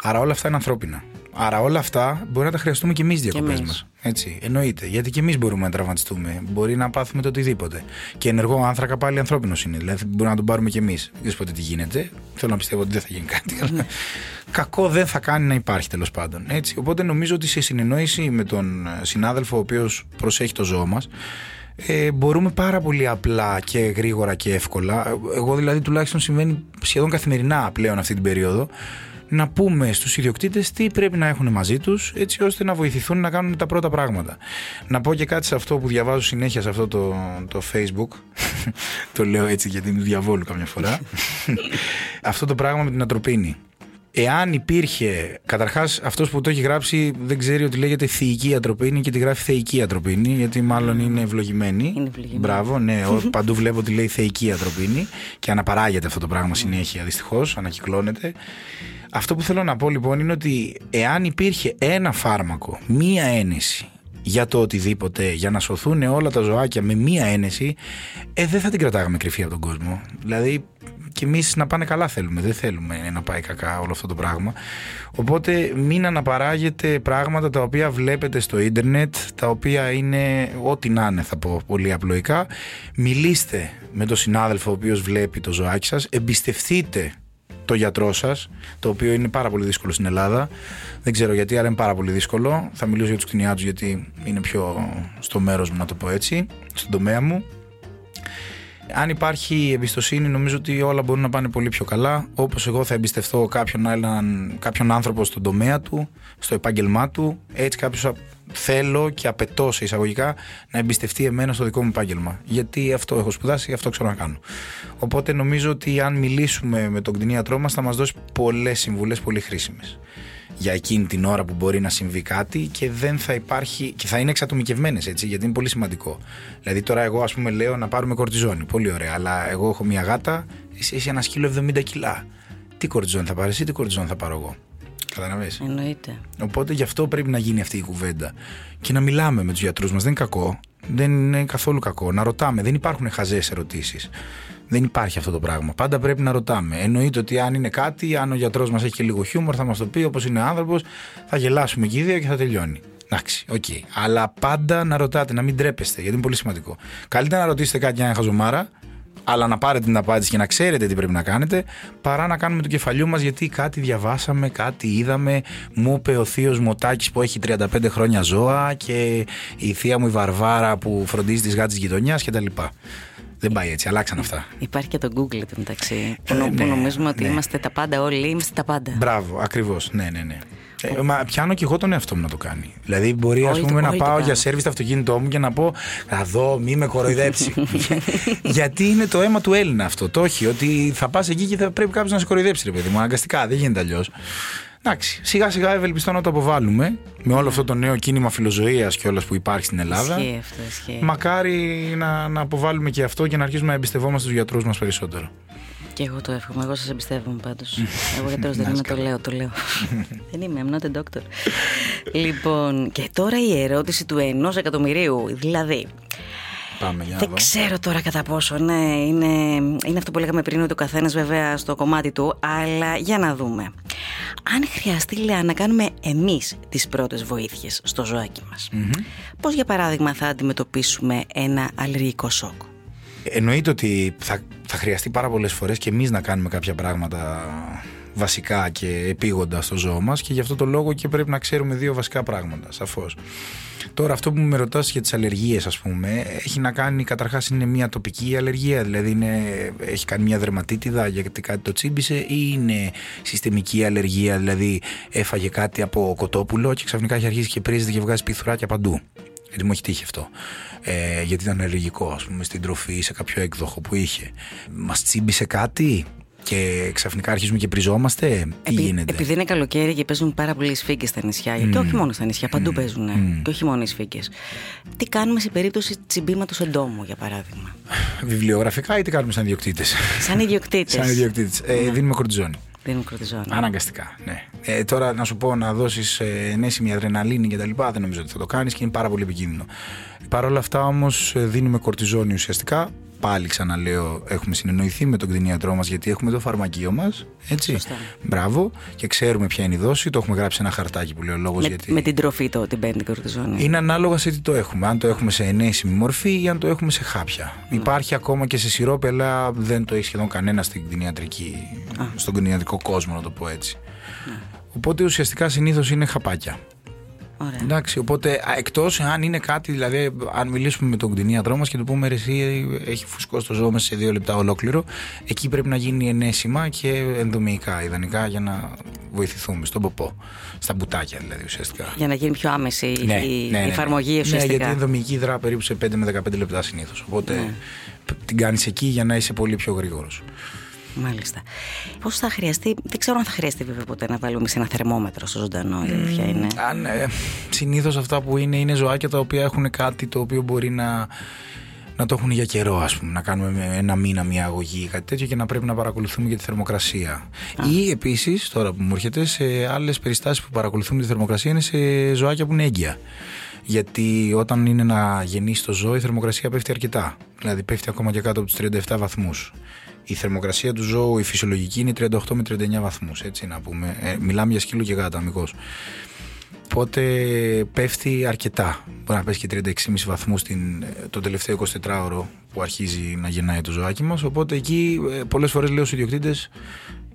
Άρα όλα αυτά είναι ανθρώπινα. Άρα όλα αυτά μπορεί να τα χρειαστούμε και εμείς διακοπές μας. Έτσι, εννοείται. Γιατί και εμείς μπορούμε να τραυματιστούμε. Μπορεί να πάθουμε το οτιδήποτε. Και ενεργό άνθρακα πάλι ανθρώπινος είναι. Δηλαδή μπορούμε να τον πάρουμε και εμείς. Δεν ποτέ τι γίνεται. Θέλω να πιστεύω ότι δεν θα γίνει κάτι. Αλλά κακό δεν θα κάνει να υπάρχει τέλος πάντων. Έτσι. Οπότε νομίζω ότι σε συνεννόηση με τον συνάδελφο ο οποίος προσέχει το ζώο μας, ε, μπορούμε πάρα πολύ απλά και γρήγορα και εύκολα. Εγώ δηλαδή τουλάχιστον συμβαίνει σχεδόν καθημερινά πλέον αυτή την περίοδο να πούμε στους ιδιοκτήτες τι πρέπει να έχουν μαζί τους έτσι ώστε να βοηθηθούν να κάνουν τα πρώτα πράγματα. Να πω και κάτι σε αυτό που διαβάζω συνέχεια σε αυτό το, το facebook το λέω έτσι γιατί είναι διαβόλου καμιά φορά αυτό το πράγμα με την ατροπίνη. Εάν υπήρχε, καταρχάς αυτός που το έχει γράψει δεν ξέρει ότι λέγεται θεϊκή ατροπίνη και τη γράφει θεϊκή ατροπίνη, γιατί μάλλον είναι ευλογημένη. Είναι ευλογημένη. Μπράβο, ναι, παντού βλέπω ότι λέει θεϊκή ατροπίνη και αναπαράγεται αυτό το πράγμα συνέχεια δυστυχώς, ανακυκλώνεται. Αυτό που θέλω να πω λοιπόν είναι ότι εάν υπήρχε ένα φάρμακο, μία ένεση για το οτιδήποτε, για να σωθούν όλα τα ζωάκια με μία ένεση, ε, δεν θα την κρατάγαμε κρυφή από τον κόσμο. Δηλαδή, και εμείς να πάνε καλά θέλουμε. Δεν θέλουμε να πάει κακά όλο αυτό το πράγμα. Οπότε, μην αναπαράγετε πράγματα τα οποία βλέπετε στο ίντερνετ, τα οποία είναι ό,τι να είναι, θα πω πολύ απλοϊκά. Μιλήστε με τον συνάδελφο ο οποίος βλέπει το ζωάκι σας, εμπιστευτείτε το γιατρό σας, το οποίο είναι πάρα πολύ δύσκολο στην Ελλάδα. Δεν ξέρω γιατί, αλλά είναι πάρα πολύ δύσκολο. Θα μιλήσω για τους κτηνιάτου, γιατί είναι πιο στο μέρος μου, να το πω έτσι, στον τομέα μου. Αν υπάρχει εμπιστοσύνη, νομίζω ότι όλα μπορούν να πάνε πολύ πιο καλά. Όπως εγώ θα εμπιστευτώ κάποιον, άλλον, κάποιον άνθρωπο στον τομέα του, στο επάγγελμά του, έτσι κάποιος θέλω και απαιτώ σε εισαγωγικά να εμπιστευτεί εμένα στο δικό μου επάγγελμα. Γιατί αυτό έχω σπουδάσει, αυτό ξέρω να κάνω. Οπότε νομίζω ότι αν μιλήσουμε με τον κτηνίατρό μας θα μας δώσει πολλές συμβουλές πολύ χρήσιμες. για εκείνη την ώρα που μπορεί να συμβεί κάτι και δεν θα υπάρχει και θα είναι εξατομικευμένες έτσι, γιατί είναι πολύ σημαντικό. Δηλαδή, τώρα εγώ, ας πούμε, λέω να πάρουμε κορτιζόνη. Πολύ ωραία, αλλά εγώ έχω μια γάτα, εσύ έχει ένα σκύλο 70 κιλά. Τι κορτιζόνη θα πάρεις, ή τι κορτιζόνη θα πάρω εγώ; Καταλαβες. Εννοείται. Οπότε γι' αυτό πρέπει να γίνει αυτή η κουβέντα. Και να μιλάμε με τους γιατρούς μας. Δεν είναι κακό. Δεν είναι καθόλου κακό. Να ρωτάμε. Δεν υπάρχουν χαζές ερωτήσεις. Δεν υπάρχει αυτό το πράγμα. Πάντα πρέπει να ρωτάμε. Εννοείται ότι αν είναι κάτι, αν ο γιατρός μας έχει και λίγο χιούμορ, θα μας το πει όπως είναι άνθρωπος, θα γελάσουμε εκεί δύο και θα τελειώνει. Εντάξει, OK. Okay. Αλλά πάντα να ρωτάτε, να μην τρέπεστε, γιατί είναι πολύ σημαντικό. Καλύτερα να ρωτήσετε κάτι για ένα χαζομάρα, αλλά να πάρετε την απάντηση και να ξέρετε τι πρέπει να κάνετε, παρά να κάνουμε το κεφαλιού μας γιατί κάτι διαβάσαμε, κάτι είδαμε. Μου είπε ο θείος Μωτάκη που έχει 35 χρόνια ζώα και η θεία μου η Βαρβάρα που φροντίζει τις γάτες γειτονιάς κτλ. Δεν πάει έτσι, αλλάξαν αυτά. Υπάρχει και το Google το μεταξύ. Που, ε, ναι, νομίζουμε ότι ναι. είμαστε τα πάντα όλοι, είμαστε τα πάντα. Μπράβο, ακριβώς. Ναι, ναι, ναι. Ε, μα πιάνω και εγώ τον εαυτό μου να το κάνει. Δηλαδή, μπορεί ας πούμε, να πάω για σερβις το αυτοκίνητό μου και να πω Θα δω, μη με κοροϊδέψει. Γιατί είναι το αίμα του Έλληνα αυτό. Το όχι, ότι θα πας εκεί και θα πρέπει κάποιος να σε κοροϊδέψει, ρε παιδί μου. Αναγκαστικά, δεν γίνεται αλλιώς. Εντάξει, σιγά σιγά ευελπιστώ να το αποβάλουμε με όλο αυτό το νέο κίνημα φιλοζωίας και όλας που υπάρχει στην Ελλάδα. Ισχύει αυτό, ισχύει. Μακάρι να, να αποβάλουμε και αυτό και να αρχίσουμε να εμπιστευόμαστε τους γιατρούς μας περισσότερο. Και εγώ το εύχομαι. Εγώ σας εμπιστεύομαι πάντως. εγώ γιατρό δεν είμαι, το λέω, το λέω. δεν είμαι, I'm not a doctor. λοιπόν, και τώρα η ερώτηση του ενός εκατομμυρίου. Δηλαδή, Πάμε, για δεν ξέρω τώρα κατά πόσο, ναι, είναι, είναι αυτό που λέγαμε πριν ότι ο καθένας βέβαια στο κομμάτι του, αλλά για να δούμε. Αν χρειαστεί, λέει, να κάνουμε εμείς τις πρώτες βοήθειες στο ζωάκι μας, mm πώς για παράδειγμα θα αντιμετωπίσουμε ένα αλλεργικό σοκ; Εννοείται ότι θα, θα χρειαστεί πάρα πολλές φορές και εμείς να κάνουμε κάποια πράγματα βασικά και επίγοντα στο ζώο μας και γι' αυτό το λόγο και πρέπει να ξέρουμε δύο βασικά πράγματα, σαφώς. Τώρα αυτό που με ρωτάς για τις αλλεργίες ας πούμε έχει να κάνει καταρχάς είναι μια τοπική αλλεργία δηλαδή είναι, έχει κάνει μια δερματίτιδα γιατί κάτι το τσίμπησε ή είναι συστημική αλλεργία δηλαδή έφαγε κάτι από κοτόπουλο και ξαφνικά έχει αρχίσει και πρίζεται και βγάζει πιθουράκια παντού. Γιατί μου έχει τύχει αυτό. Ε, γιατί ήταν αλλεργικό, ας πούμε, στην τροφή ή σε κάποιο έκδοχο που είχε. Μας τσίμπησε κάτι και ξαφνικά αρχίζουμε και πριζόμαστε. Τι γίνεται; Επειδή είναι καλοκαίρι και παίζουν πάρα πολλοί σφίγγες στα νησιά, mm. και όχι μόνο στα νησιά, παντού mm. παίζουν. Mm. Και όχι μόνο οι σφίγγες. Τι κάνουμε σε περίπτωση τσιμπήματος εντόμου, για παράδειγμα; Βιβλιογραφικά ή τι κάνουμε σαν ιδιοκτήτες; Σαν ιδιοκτήτες. σαν ιδιοκτήτες. Ε, δίνουμε κορτιζόνη. Δίνουμε κορτιζόνη. Αναγκαστικά, ναι. Ε, τώρα να σου πω να δώσεις ε, ενέσιμη αδρεναλίνη κτλ. Δεν νομίζω ότι θα το κάνεις και είναι πάρα πολύ επικίνδυνο. Παρ' όλα αυτά όμως ε, δίνουμε κορτιζόνη ουσιαστικά πάλι ξαναλέω, έχουμε συνεννοηθεί με τον κτηνίατρό μας γιατί έχουμε το φαρμακείο μας. Έτσι. Σωστά. Μπράβο. Και ξέρουμε ποια είναι η δόση. Το έχουμε γράψει ένα χαρτάκι που λέει ο λόγος. Με, γιατί... με την τροφή το, την παίρνει κορτιζόνη. Είναι ανάλογα σε τι το έχουμε. Αν το έχουμε σε ενέσιμη μορφή ή αν το έχουμε σε χάπια. Mm. Υπάρχει ακόμα και σε σιρόπι, αλλά δεν το έχει σχεδόν κανένα στην κτηνιατρική, στον κτηνιατρικό κόσμο, να το πω έτσι. Mm. Οπότε ουσιαστικά συνήθως είναι χαπάκια. Ωραία. Εντάξει, οπότε εκτός αν είναι κάτι, δηλαδή, αν μιλήσουμε με τον κτηνίατρό μας και του πούμε εσύ έχει φουσκώσει το ζώο μέσα σε δύο λεπτά ολόκληρο, εκεί πρέπει να γίνει ενέσιμα και ενδομηϊκά, ιδανικά για να βοηθηθούμε στον ποπό. Στα μπουτάκια δηλαδή ουσιαστικά. Για να γίνει πιο άμεση ναι, η, ναι, ναι, εφαρμογή ναι, ουσιαστικά. Ναι, γιατί η ενδομηϊκή δρά περίπου σε 5 με 15 λεπτά συνήθως. Οπότε ναι. την κάνεις εκεί για να είσαι πολύ πιο γρήγορος. Μάλιστα. Πώς θα χρειαστεί, δεν ξέρω αν θα χρειαστεί βέβαια ποτέ να βάλουμε σε ένα θερμόμετρο στο ζωντανό, η αλήθεια είναι. Αν, ε, συνήθως αυτά που είναι είναι ζωάκια τα οποία έχουν κάτι το οποίο μπορεί να, να το έχουν για καιρό, ας πούμε. Να κάνουμε ένα μήνα μια αγωγή ή κάτι τέτοιο και να πρέπει να παρακολουθούμε για τη θερμοκρασία. Α. Ή επίσης, τώρα που μου έρχεται, σε άλλες περιστάσεις που παρακολουθούμε τη θερμοκρασία είναι σε ζωάκια που είναι έγκυα. Γιατί όταν είναι να γεννήσει το ζώο, η θερμοκρασία πέφτει αρκετά. Δηλαδή πέφτει ακόμα και κάτω από τους 37 βαθμούς η θερμοκρασία του ζώου, η φυσιολογική είναι 38 με 39 βαθμούς. Έτσι να πούμε. Ε, μιλάμε για σκύλο και γάτα, αμυγό. Οπότε πέφτει αρκετά. Μπορεί να πέσει και 36,5 βαθμούς το τελευταίο 24ωρο που αρχίζει να γεννάει το ζωάκι μας. Οπότε εκεί ε, πολλές φορές λέω στους ιδιοκτήτες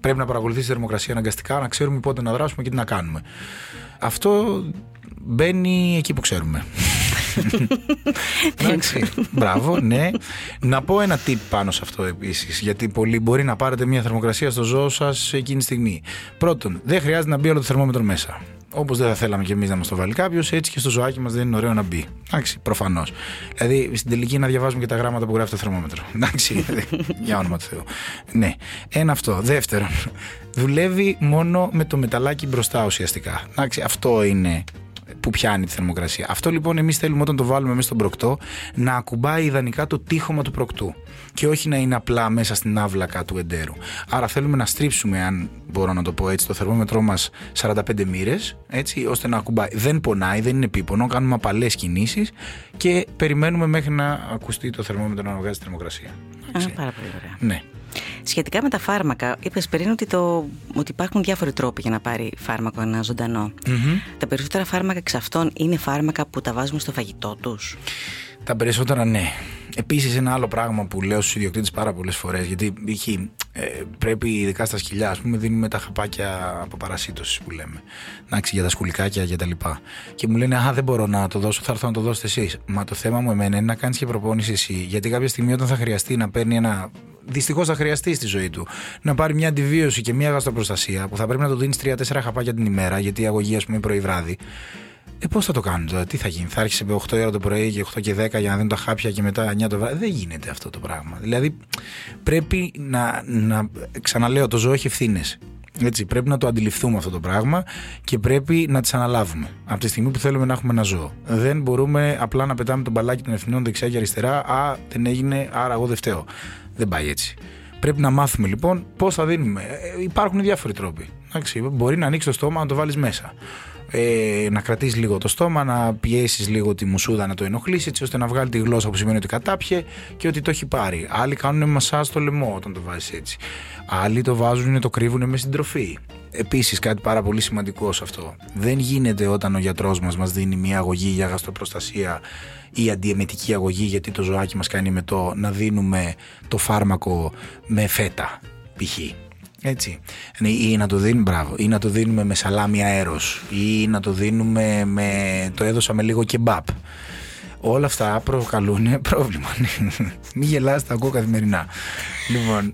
πρέπει να παρακολουθήσει τη θερμοκρασία αναγκαστικά, να ξέρουμε πότε να δράσουμε και τι να κάνουμε. Αυτό μπαίνει εκεί που ξέρουμε. Εντάξει. Μπράβο, ναι. Να πω ένα tip πάνω σε αυτό επίσης. Γιατί πολλοί μπορεί να πάρετε μια θερμοκρασία στο ζώο σας εκείνη τη στιγμή. Πρώτον, δεν χρειάζεται να μπει όλο το θερμόμετρο μέσα. Όπως δεν θα θέλαμε κι εμείς να μας το βάλει κάποιος, έτσι και στο ζωάκι μας δεν είναι ωραίο να μπει. Εντάξει, προφανώς. Δηλαδή στην τελική να διαβάζουμε και τα γράμματα που γράφει το θερμόμετρο. Εντάξει, για όνομα του Θεού. Ναι. Ένα αυτό. Δεύτερον, δουλεύει μόνο με το μεταλλάκι μπροστά ουσιαστικά. Εντάξει, αυτό είναι που πιάνει τη θερμοκρασία. Αυτό λοιπόν εμείς θέλουμε όταν το βάλουμε μέσα στον προκτό να ακουμπάει ιδανικά το τείχομα του προκτού και όχι να είναι απλά μέσα στην άβλακα του εντέρου. Άρα θέλουμε να στρίψουμε, αν μπορώ να το πω έτσι, το θερμόμετρό μας 45 μοίρες, έτσι, ώστε να ακουμπάει. Δεν πονάει, δεν είναι επίπονο, κάνουμε απαλές κινήσεις και περιμένουμε μέχρι να ακουστεί το θερμόμετρο να βγάζει τη θερμοκρασία. Α, πάρα πολύ ωραία. Ναι. Σχετικά με τα φάρμακα, είπες πριν ότι, το, ότι υπάρχουν διάφοροι τρόποι για να πάρει φάρμακο ένα ζωντανό. Τα περισσότερα φάρμακα εξ αυτών είναι φάρμακα που τα βάζουμε στο φαγητό τους; Τα περισσότερα ναι. Επίσης, ένα άλλο πράγμα που λέω στους ιδιοκτήτες πάρα πολλές φορές, γιατί έχει, ε, πρέπει ειδικά στα σκυλιά, ας πούμε, δίνουμε τα χαπάκια από παρασίτωση που λέμε. Εντάξει, για τα σκουλικάκια και τα λοιπά. Και μου λένε, Α, δεν μπορώ να το δώσω, θα έρθω να το δώσετε εσείς. Μα το θέμα μου εμένα είναι να κάνεις και προπόνηση εσύ. Γιατί κάποια στιγμή όταν θα χρειαστεί να παίρνει ένα δυστυχώς θα χρειαστεί στη ζωή του να πάρει μια αντιβίωση και μια γαστροπροστασία που θα πρέπει να του δίνεις 3-4 χαπάκια την ημέρα, γιατί η αγωγή, ας πούμε, πρωί βράδυ. Ε, πώς θα το κάνουν τώρα, τι θα γίνει, θα άρχισε με 8 ώρα το πρωί και 8 και 10 για να δίνουν τα χάπια και μετά 9 το βράδυ. Δεν γίνεται αυτό το πράγμα. Δηλαδή πρέπει να, να ξαναλέω, το ζώο έχει ευθύνες. Έτσι, πρέπει να το αντιληφθούμε αυτό το πράγμα και πρέπει να τις αναλάβουμε. Από τη στιγμή που θέλουμε να έχουμε ένα ζώο. Δεν μπορούμε απλά να πετάμε τον μπαλάκι των ευθυνών δεξιά και αριστερά. Α, δεν έγινε, άρα εγώ δεν φταίω. Δεν πάει έτσι. Πρέπει να μάθουμε λοιπόν πώς θα δίνουμε. Ε, υπάρχουν διάφοροι τρόποι. Εντάξει, μπορεί να ανοίξεις το στόμα να το βάλεις μέσα. Ε, να κρατήσεις λίγο το στόμα, να πιέσεις λίγο τη μουσούδα να το ενοχλήσει, έτσι ώστε να βγάλει τη γλώσσα που σημαίνει ότι κατάπιε και ότι το έχει πάρει. Άλλοι κάνουν μασά στο λαιμό όταν το βάζεις έτσι. Άλλοι το βάζουν, το κρύβουν με συντροφή. Επίσης, κάτι πάρα πολύ σημαντικό σε αυτό. Δεν γίνεται όταν ο γιατρός μας μας δίνει μια αγωγή για γαστροπροστασία ή αντιεμετική αγωγή γιατί το ζωάκι μας κάνει το να δίνουμε το φάρμακο με φέτα π.χ. Έτσι. Ναι, ή να το δίνουμε, μπράβο, ή να το δίνουμε με σαλάμι αέρος ή να το δίνουμε με, το έδωσα με λίγο κεμπάπ. Όλα αυτά προκαλούν πρόβλημα. μην γελάς, τα ακούω καθημερινά. Λοιπόν,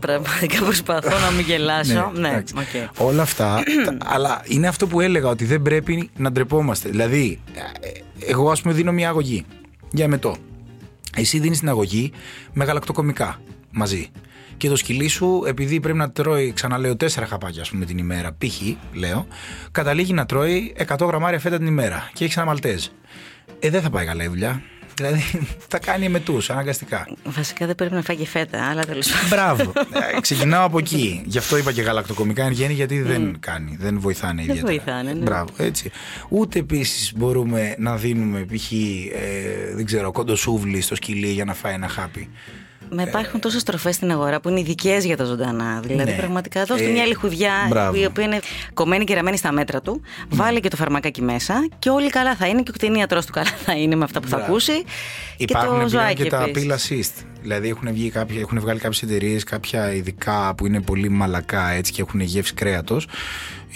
Πραγματικά προσπαθώ να μην γελάσω. ναι, ναι okay. Όλα αυτά, αλλά είναι αυτό που έλεγα ότι δεν πρέπει να ντρεπόμαστε. Δηλαδή, εγώ ας πούμε δίνω μια αγωγή για μετό. Εσύ δίνεις την αγωγή με γαλακτοκομικά μαζί. Και το σκυλί σου, επειδή πρέπει να τρώει, ξαναλέω, τέσσερα χαπάκια ας πούμε, την ημέρα, π.χ. λέω, καταλήγει να τρώει 100 γραμμάρια φέτα την ημέρα και έχει ένα μαλτέζ. Ε, δεν θα πάει καλά η δουλειά. Δηλαδή θα κάνει μετού, αναγκαστικά. Βασικά δεν πρέπει να φάγει φέτα, αλλά τέλος πάντων. Μπράβο. Ε, ξεκινάω από εκεί. Γι' αυτό είπα και γαλακτοκομικά εν γέννη, γιατί δεν κάνει, δεν βοηθάνε ιδιαίτερα. Δεν βοηθάνε, ναι. Μπράβο, έτσι. Ούτε επίσης μπορούμε να δίνουμε π.χ. Ε, δεν ξέρω, κοντοσούβλι στο σκυλί για να φάει ένα χάπι. Μα υπάρχουν τόσες τροφές στην αγορά που είναι ειδικές για τα ζωντανά. Δηλαδή, ναι. πραγματικά δώστε ε, μια λιχουδιά η οποία είναι κομμένη και ραμμένη στα μέτρα του. Ναι. Βάλει και το φαρμακάκι μέσα και όλοι καλά θα είναι και ο κτηνίατρο του καλά θα είναι με αυτά που θα ακούσει. Υπάρχουν και, το ζωάκι και τα πύλα assist. Δηλαδή έχουν, βγει κάποια, έχουν βγάλει κάποιες εταιρείες, κάποια ειδικά που είναι πολύ μαλακά έτσι και έχουν γεύση κρέατος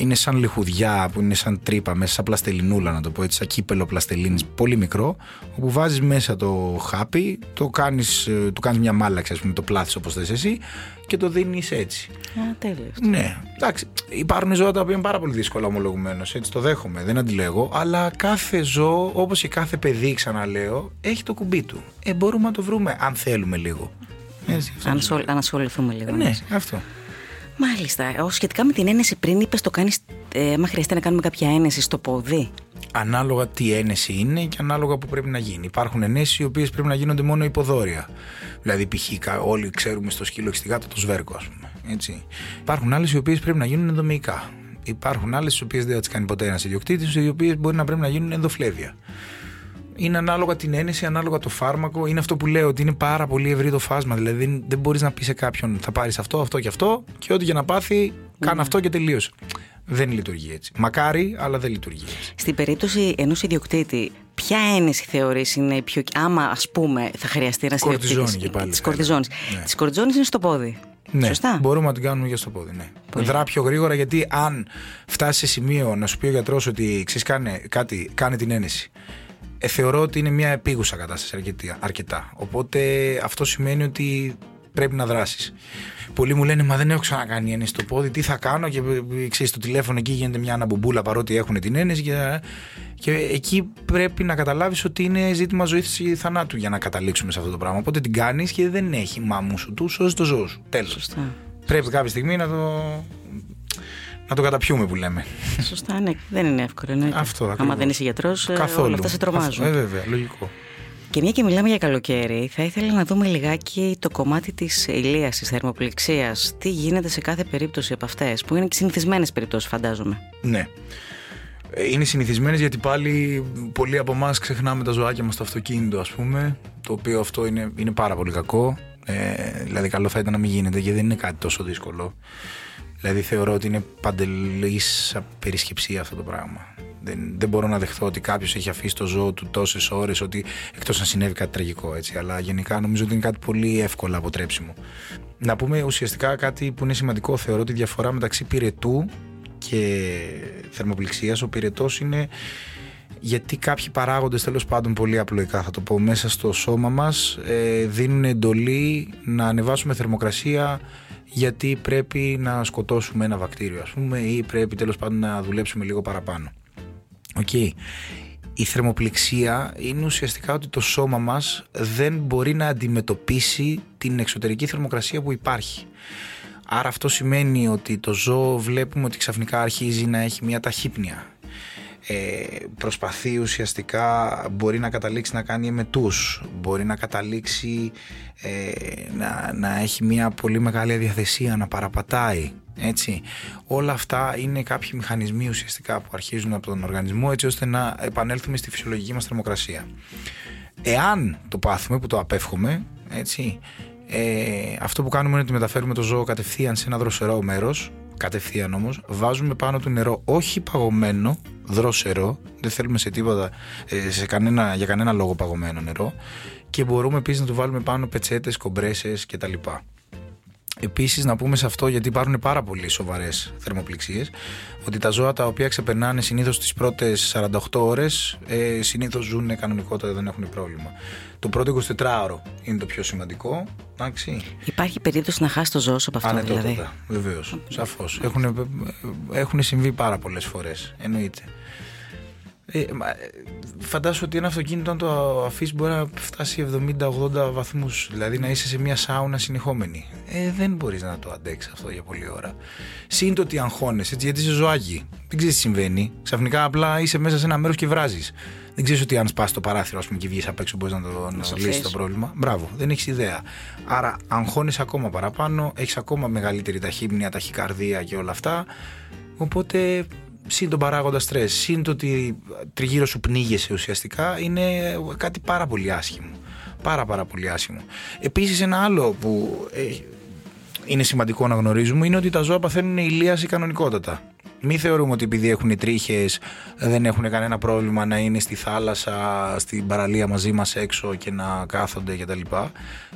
είναι σαν λιχουδιά που είναι σαν τρύπα μέσα σαν πλαστελινούλα να το πω έτσι, σαν κύπελο πλαστελίνης πολύ μικρό όπου βάζεις μέσα το χάπι το κάνεις, ε, του κάνεις μια μάλαξη ας πούμε το πλάθεις όπως θες εσύ και το δίνεις έτσι. Α, τέλειος. Ναι, εντάξει, υπάρχουν ζώα τα οποία είναι πάρα πολύ δύσκολα ομολογουμένως. έτσι το δέχομαι, δεν αντιλέγω αλλά κάθε ζώο όπως και κάθε παιδί ξαναλέω έχει το κουμπί του. Ε, μπορούμε να το βρούμε αν θέλουμε λίγο. Έτσι, αν ασχοληθούμε λίγο ναι, αυτό Μάλιστα. Σχετικά με την ένεση, πριν είπες το κάνεις, ε, άμα χρειαστεί να κάνουμε κάποια ένεση στο πόδι. Ανάλογα τι ένεση είναι και ανάλογα που πρέπει να γίνει. Υπάρχουν ενέσεις οι οποίες πρέπει να γίνονται μόνο υποδόρια. Δηλαδή, π.χ. όλοι ξέρουμε στο σκύλο και το σβέρκο, ας πούμε. Έτσι. Υπάρχουν άλλες οι οποίες πρέπει να γίνουν ενδομεϊκά. Υπάρχουν άλλες τι οποίες δεν θα τις κάνει ποτέ ένας ιδιοκτήτης, οι οποίες μπορεί να πρέπει να γίνουν ενδοφλέβια είναι ανάλογα την ένεση, ανάλογα το φάρμακο. Είναι αυτό που λέω ότι είναι πάρα πολύ ευρύ το φάσμα. Δηλαδή δεν, δεν μπορείς να πεις σε κάποιον θα πάρεις αυτό, αυτό και αυτό και ό,τι για να πάθει, κάνε ναι. αυτό και τελείωσε. Δεν λειτουργεί έτσι. Μακάρι, αλλά δεν λειτουργεί έτσι. Στην περίπτωση ενός ιδιοκτήτη, ποια ένεση θεωρείς είναι η πιο. άμα ας πούμε θα χρειαστεί ένας ιδιοκτήτη. και πάλι. Της κορτιζόνης. Ναι. Της κορτιζόνης είναι στο πόδι. Ναι, Σωστά; μπορούμε να την κάνουμε και στο πόδι. Ναι. Δρά πιο γρήγορα γιατί αν φτάσει σε σημείο να σου πει ο γιατρός ότι ξέρεις, κάτι, κάνε την ένεση ε, θεωρώ ότι είναι μια επίγουσα κατάσταση αρκετά. Οπότε αυτό σημαίνει ότι πρέπει να δράσεις. Πολλοί μου λένε Μα δεν έχω ξανακάνει ένεση στο πόδι, τι θα κάνω. Και ξέρεις, το τηλέφωνο εκεί γίνεται μια αναμπουμπούλα παρότι έχουν την ένεση. Και, και εκεί πρέπει να καταλάβεις ότι είναι ζήτημα ζωής ή θανάτου για να καταλήξουμε σε αυτό το πράγμα. Οπότε την κάνεις και δεν έχει μάμου σου του, σώζει το ζώο σου. Τέλος. Πρέπει κάποια στιγμή να το, να το καταπιούμε που λέμε. Σωστά, ναι. Δεν είναι εύκολο. Ναι. Αυτό ακριβώς. Άμα δεν είσαι γιατρός, όλα αυτά σε τρομάζουν. Ε, βέβαια, λογικό. Και μια και μιλάμε για καλοκαίρι, θα ήθελα να δούμε λιγάκι το κομμάτι της ηλίας, της θερμοπληξίας. Τι γίνεται σε κάθε περίπτωση από αυτές, που είναι και συνηθισμένες περιπτώσεις, φαντάζομαι. Ναι. Ε, είναι συνηθισμένες γιατί πάλι πολλοί από εμάς ξεχνάμε τα ζωάκια μας στο αυτοκίνητο, ας πούμε. Το οποίο αυτό είναι, είναι πάρα πολύ κακό. Ε, δηλαδή, καλό θα ήταν να μην γίνεται γιατί δεν είναι κάτι τόσο δύσκολο. Δηλαδή θεωρώ ότι είναι παντελής απερισκεψία αυτό το πράγμα. Δεν, δεν μπορώ να δεχθώ ότι κάποιος έχει αφήσει το ζώο του τόσες ώρες, ότι εκτός να συνέβη κάτι τραγικό έτσι. Αλλά γενικά νομίζω ότι είναι κάτι πολύ εύκολα αποτρέψιμο. Να πούμε ουσιαστικά κάτι που είναι σημαντικό. Θεωρώ ότι η διαφορά μεταξύ πυρετού και θερμοπληξία. Ο πυρετός είναι γιατί κάποιοι παράγοντες τέλος πάντων πολύ απλοϊκά θα το πω μέσα στο σώμα μας ε, δίνουν εντολή να ανεβάσουμε θερμοκρασία γιατί πρέπει να σκοτώσουμε ένα βακτήριο ας πούμε ή πρέπει τέλος πάντων να δουλέψουμε λίγο παραπάνω. Οκ. Η θερμοπληξία είναι ουσιαστικά ότι το σώμα μας δεν μπορεί να αντιμετωπίσει την εξωτερική θερμοκρασία που υπάρχει. Άρα αυτό σημαίνει ότι το ζώο βλέπουμε ότι ξαφνικά αρχίζει να έχει μια ταχύπνοια ε, προσπαθεί ουσιαστικά μπορεί να καταλήξει να κάνει εμετούς μπορεί να καταλήξει ε, να, να έχει μια πολύ μεγάλη αδιαθεσία να παραπατάει έτσι. Όλα αυτά είναι κάποιοι μηχανισμοί ουσιαστικά που αρχίζουν από τον οργανισμό έτσι ώστε να επανέλθουμε στη φυσιολογική μας θερμοκρασία. Εάν το πάθουμε που το απέφχομαι, έτσι, ε, αυτό που κάνουμε είναι ότι μεταφέρουμε το ζώο κατευθείαν σε ένα δροσερό μέρος κατευθείαν όμως βάζουμε πάνω του νερό όχι παγωμένο, δρόσερο δεν θέλουμε σε τίποτα, ε, σε κανένα, για κανένα λόγο παγωμένο νερό και μπορούμε επίσης να του βάλουμε πάνω πετσέτες, κομπρέσες κτλ. Επίσης να πούμε σε αυτό γιατί υπάρχουν πάρα πολύ σοβαρές θερμοπληξίες ότι τα ζώα τα οποία ξεπερνάνε συνήθως τις πρώτες 48 ώρες ε, συνήθως ζουν κανονικότερα δεν έχουν πρόβλημα. Το πρώτο 24ωρο είναι το πιο σημαντικό. Εντάξει. Υπάρχει περίπτωση να χάσει το ζώο από αυτό Ανετότατα, δηλαδή; Βεβαίως. Σαφώς. Έχουν, έχουν συμβεί πάρα πολλές φορές. Εννοείται. Ε, φαντάσου ότι ένα αυτοκίνητο αν το αφήσεις μπορεί να φτάσει 70-80 βαθμούς. Δηλαδή να είσαι σε μια σάουνα συνεχόμενη. Ε, δεν μπορείς να το αντέξεις αυτό για πολλή ώρα. Σύν το ότι αγχώνεσαι έτσι, γιατί είσαι ζωάκι. Δεν ξέρεις τι συμβαίνει. Ξαφνικά απλά είσαι μέσα σε ένα μέρος και βράζεις. Δεν ξέρεις ότι αν σπάσει το παράθυρο ας πούμε, και βγεις απ' έξω μπορείς να το να λύσεις το πρόβλημα. Μπράβο, δεν έχεις ιδέα. Άρα αγχώνει ακόμα παραπάνω, έχεις ακόμα μεγαλύτερη ταχύμνια, ταχυκαρδία και όλα αυτά. Οπότε συν τον παράγοντα στρες, συν το ότι τριγύρω σου πνίγεσαι ουσιαστικά, είναι κάτι πάρα πολύ άσχημο. Πάρα πάρα πολύ άσχημο. Επίσης, ένα άλλο που ε, είναι σημαντικό να γνωρίζουμε είναι ότι τα ζώα παθαίνουν ηλίαση κανονικότατα. Μην θεωρούμε ότι επειδή έχουν τρίχες δεν έχουν κανένα πρόβλημα να είναι στη θάλασσα, στην παραλία μαζί μας έξω και να κάθονται κτλ.